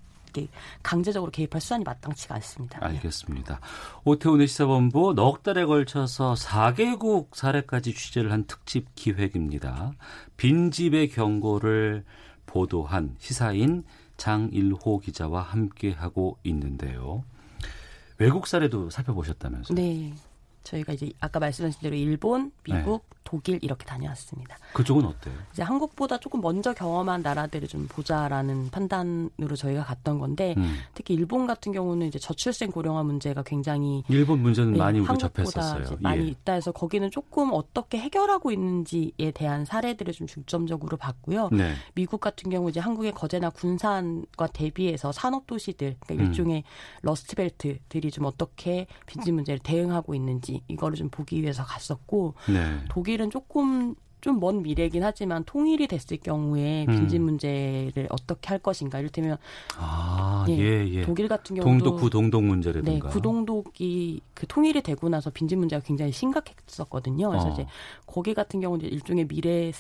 강제적으로 개입할 수단이 마땅치가 않습니다. 예. 알겠습니다. 오태훈의 시사본부 넉 달에 걸쳐서 4개국 사례까지 취재를 한 특집 기획입니다. 빈집의 경고를 보도한 시사인 장일호 기자와 함께하고 있는데요. 외국 사례도 살펴보셨다면서요? 네. 저희가 이제 아까 말씀하신 대로 일본, 미국, 네. 독일 이렇게 다녀왔습니다. 그쪽은 어때요? 이제 한국보다 조금 먼저 경험한 나라들을 좀 보자라는 판단으로 저희가 갔던 건데 음. 특히 일본 같은 경우는 이제 저출생 고령화 문제가 굉장히 일본 문제는 네, 많이 우리 접했었어요. 많이 예. 있다 해서 거기는 조금 어떻게 해결하고 있는지에 대한 사례들을 좀 중점적으로 봤고요. 네. 미국 같은 경우 이제 한국의 거제나 군산과 대비해서 산업 도시들 그러니까 음. 일종의 러스트벨트들이 좀 어떻게 빈집 문제를 대응하고 있는지 이거를 좀 보기 위해서 갔었고 네. 독일 독일은 조금 좀 먼 미래긴 하지만 통일이 됐을 경우에 음. 빈집 문제를 어떻게 할 것인가 이를테면 아, 예, 예, 예. 독일 같은 경우도 동독 구동독 문제라든가 네, 구동독이 그 통일이 되고 나서 빈집 문제가 굉장히 심각했었거든요. 그래서 어. 이제 거기 같은 경우는 일종의 미래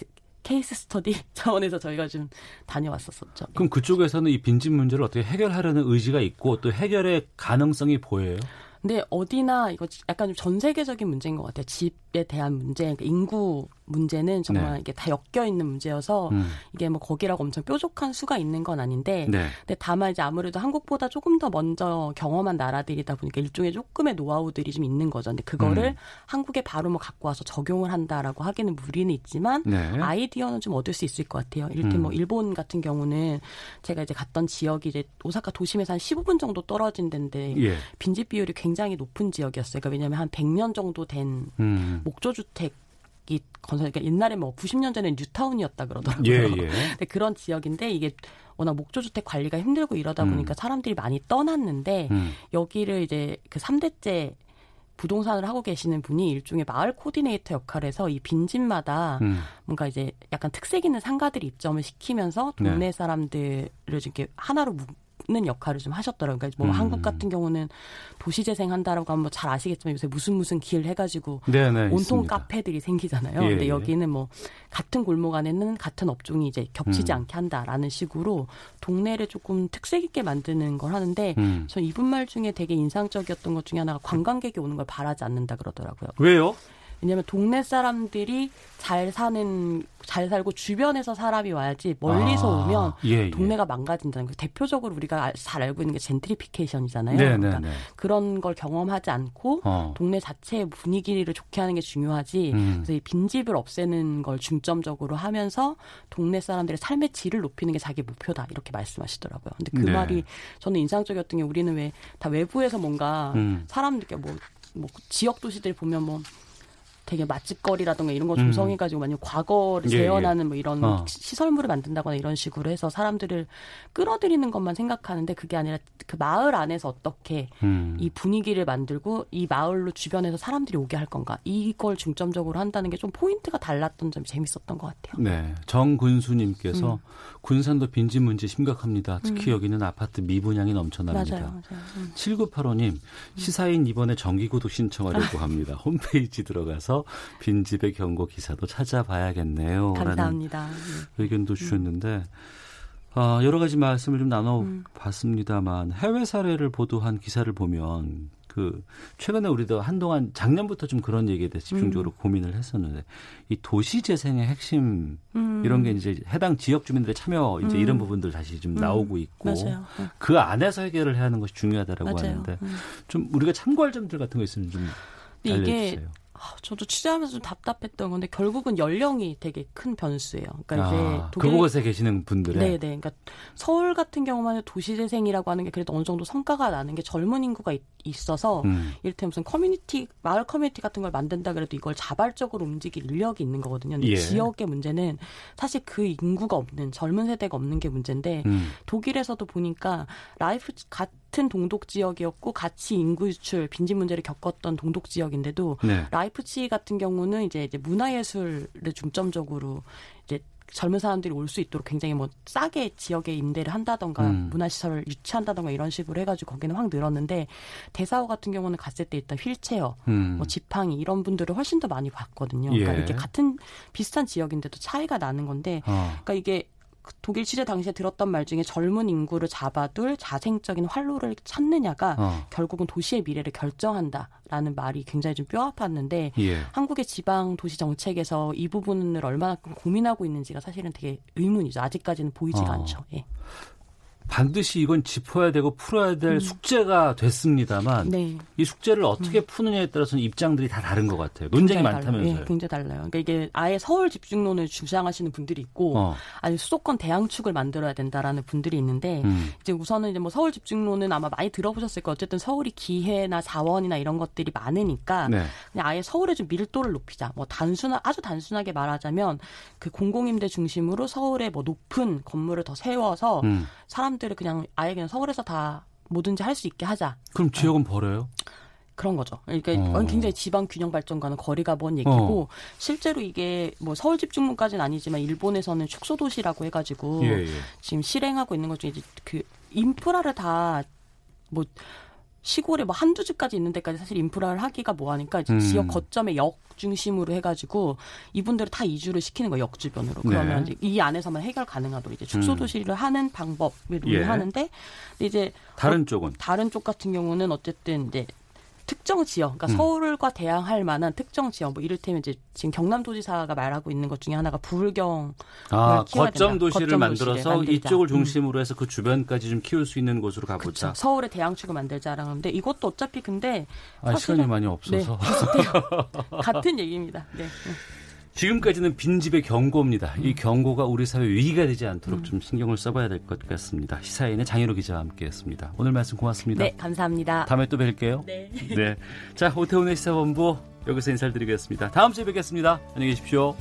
케이스 스터디 <laughs> 차원에서 저희가 좀 다녀왔었었죠. 그럼 그쪽에서는 이 빈집 문제를 어떻게 해결하려는 의지가 있고 또 해결의 가능성이 보여요? 근데 어디나 이거 약간 좀 전 세계적인 문제인 것 같아요. 집에 대한 문제, 그러니까 인구 문제는 정말 네. 이게 다 엮여 있는 문제여서 음. 이게 뭐 거기라고 엄청 뾰족한 수가 있는 건 아닌데, 네. 근데 다만 이제 아무래도 한국보다 조금 더 먼저 경험한 나라들이다 보니까 일종의 조금의 노하우들이 좀 있는 거죠. 근데 그거를 음. 한국에 바로 뭐 갖고 와서 적용을 한다라고 하기는 무리는 있지만 네. 아이디어는 좀 얻을 수 있을 것 같아요. 이를테면 음. 뭐 일본 같은 경우는 제가 이제 갔던 지역이 이제 오사카 도심에서 한 15분 정도 떨어진 데인데 예. 빈집 비율이 굉장히 높은 지역이었어요. 그러니까 왜냐하면 한 100년 정도 된 음. 목조주택 이 건설 그러니까 옛날에 뭐 90년 전에 뉴타운이었다 그러더라고요. 예, <laughs> 예. 근데 그런 지역인데 이게 워낙 목조주택 관리가 힘들고 이러다 음. 보니까 음. 사람들이 많이 떠났는데 음. 여기를 이제 그 3대째 부동산을 하고 계시는 분이 일종의 마을 코디네이터 역할에서 이 빈집마다 음. 뭔가 이제 약간 특색 있는 상가들이 입점을 시키면서 동네 네. 사람들을 이렇게 하나로 는 역할을 좀 하셨더라고요. 그러니까 뭐 음. 한국 같은 경우는 도시재생 한다라고 하면 뭐잘 아시겠지만 요새 무슨 무슨 길 해가지고 네네, 네, 온통 있습니다. 카페들이 생기잖아요. 예, 근데 예. 여기는 뭐 같은 골목 안에는 같은 업종이 이제 겹치지 음. 않게 한다라는 식으로 동네를 조금 특색 있게 만드는 걸 하는데 음. 전 이분 말 중에 되게 인상적이었던 것 중에 하나가 관광객이 오는 걸 바라지 않는다 그러더라고요. 왜요? 왜냐하면 동네 사람들이 잘 사는 잘 살고 주변에서 사람이 와야지 멀리서 아, 오면 예, 예. 동네가 망가진다는 거. 대표적으로 우리가 잘 알고 있는 게 젠트리피케이션이잖아요. 네, 네 그러니까 네, 네. 그런 걸 경험하지 않고 어. 동네 자체의 분위기를 좋게 하는 게 중요하지. 음. 그래서 이 빈집을 없애는 걸 중점적으로 하면서 동네 사람들의 삶의 질을 높이는 게 자기 목표다 이렇게 말씀하시더라고요. 근데 그 네. 말이 저는 인상적이었던 게 우리는 왜 다 외부에서 뭔가 음. 사람 들께 뭐, 뭐 지역 도시들 보면 뭐 되게 맛집거리라든가 이런 거 음. 조성해가지고 만약 과거를 예, 재현하는 뭐 이런 어. 시설물을 만든다거나 이런 식으로 해서 사람들을 끌어들이는 것만 생각하는데 그게 아니라 그 마을 안에서 어떻게 음. 이 분위기를 만들고 이 마을로 주변에서 사람들이 오게 할 건가 이걸 중점적으로 한다는 게 좀 포인트가 달랐던 점이 재밌었던 것 같아요. 네, 정군수님께서 음. 군산도 빈집 문제 심각합니다. 특히 음. 여기는 아파트 미분양이 넘쳐납니다. 맞아요, 맞아요. 음. 7985님 시사인 이번에 정기구독 신청하려고 합니다. 홈페이지 들어가서 빈집의 경고 기사도 찾아봐야겠네요. 감사합니다. 의견도 주셨는데 어, 여러 가지 말씀을 좀 나눠봤습니다만 해외 사례를 보도한 기사를 보면 그 최근에 우리도 한동안 작년부터 좀 그런 얘기에 대해 집중적으로 음. 고민을 했었는데 이 도시 재생의 핵심 음. 이런 게 이제 해당 지역 주민들의 참여 이제 음. 이런 부분들 다시 좀 음. 나오고 있고 맞아요. 네. 그 안에서 해결을 해야 하는 것이 중요하다라고 맞아요. 하는데 음. 좀 우리가 참고할 점들 같은 거 있으면 좀 알려주세요. 아, 저도 취재하면서 좀 답답했던 건데 결국은 연령이 되게 큰 변수예요. 그러니까 이제 아, 독일... 그곳에 계시는 분들의 네, 네. 그러니까 서울 같은 경우만 도시재생이라고 하는 게 그래도 어느 정도 성과가 나는 게 젊은 인구가 있, 어서 음. 이를테면 무슨 커뮤니티 마을 커뮤니티 같은 걸 만든다 그래도 이걸 자발적으로 움직일 인력이 있는 거거든요. 근데 예. 지역의 문제는 사실 그 인구가 없는 젊은 세대가 없는 게 문제인데 음. 독일에서도 보니까 라이프치히 같은 동독 지역이었고 같이 인구 유출 빈집 문제를 겪었던 동독 지역인데도 네. 라이프치히 같은 경우는 이제 이제 문화예술을 중점적으로 이제 젊은 사람들이 올 수 있도록 굉장히 뭐 싸게 지역에 임대를 한다던가 음. 문화시설을 유치한다던가 이런 식으로 해가지고 거기는 확 늘었는데 데사우 같은 경우는 갔을 때 일단 휠체어, 음. 뭐 지팡이 이런 분들을 훨씬 더 많이 봤거든요. 그러니까 예. 이게 같은 비슷한 지역인데도 차이가 나는 건데, 어. 그러니까 이게 그 독일 취재 당시에 들었던 말 중에 젊은 인구를 잡아둘 자생적인 활로를 찾느냐가 어. 결국은 도시의 미래를 결정한다라는 말이 굉장히 좀 뼈아팠는데 예. 한국의 지방 도시 정책에서 이 부분을 얼마나 고민하고 있는지가 사실은 되게 의문이죠. 아직까지는 보이지가 어. 않죠. 예. 반드시 이건 짚어야 되고 풀어야 될 음. 숙제가 됐습니다만 네. 이 숙제를 어떻게 음. 푸느냐에 따라서는 입장들이 다 다른 것 같아요. 논쟁이 많다면서요. 네, 굉장히 달라요. 그러니까 이게 아예 서울 집중론을 주장하시는 분들이 있고 어. 아니 수도권 대항축을 만들어야 된다라는 분들이 있는데 음. 이제 우선은 이제 뭐 서울 집중론은 아마 많이 들어보셨을 거예요. 어쨌든 서울이 기회나 자원이나 이런 것들이 많으니까 네. 그냥 아예 서울의 좀 밀도를 높이자. 뭐 단순한 아주 단순하게 말하자면 그 공공임대 중심으로 서울에 뭐 높은 건물을 더 세워서 음. 사람 들을 그냥 아예 그냥 서울에서 다 뭐든지 할 수 있게 하자. 그럼 지역은 버려요? 그런 거죠. 그러니까 어. 굉장히 지방 균형 발전과는 거리가 먼 얘기고 어. 실제로 이게 뭐 서울 집중론까지는 아니지만 일본에서는 축소 도시라고 해가지고 예, 예. 지금 실행하고 있는 것 중에 그 인프라를 다뭐 시골에 뭐 한두 집까지 있는 데까지 사실 인프라를 하기가 뭐하니까 음. 지역 거점의 역 중심으로 해가지고 이분들을 다 이주를 시키는 거역 주변으로 네. 그러면 네. 이제 이 안에서만 해결 가능하도록 이제 축소 도시를 음. 하는 방법을 논의하는데 예. 이제 다른 쪽은 다른 쪽 같은 경우는 어쨌든 이제 특정 지역, 그러니까 음. 서울과 대항할 만한 특정 지역, 뭐 이를테면 이제 지금 경남도지사가 말하고 있는 것 중에 하나가 불경 아 거점 도시를 거점 만들어서 이쪽을 음. 중심으로 해서 그 주변까지 좀 키울 수 있는 곳으로 가보자. 그쵸. 서울의 대항축을 만들자라는 건데 이것도 어차피 근데 아, 시간이 많이 없어서 네, <laughs> 같은 <laughs> 얘기입니다. 네. 지금까지는 빈집의 경고입니다. 이 경고가 우리 사회 위기가 되지 않도록 음. 좀 신경을 써봐야 될 것 같습니다. 시사인의 장희로 기자와 함께했습니다. 오늘 말씀 고맙습니다. 네, 감사합니다. 다음에 또 뵐게요. 네. 네. 자, 오태훈의 시사본부 여기서 인사를 드리겠습니다. 다음 주에 뵙겠습니다. 안녕히 계십시오.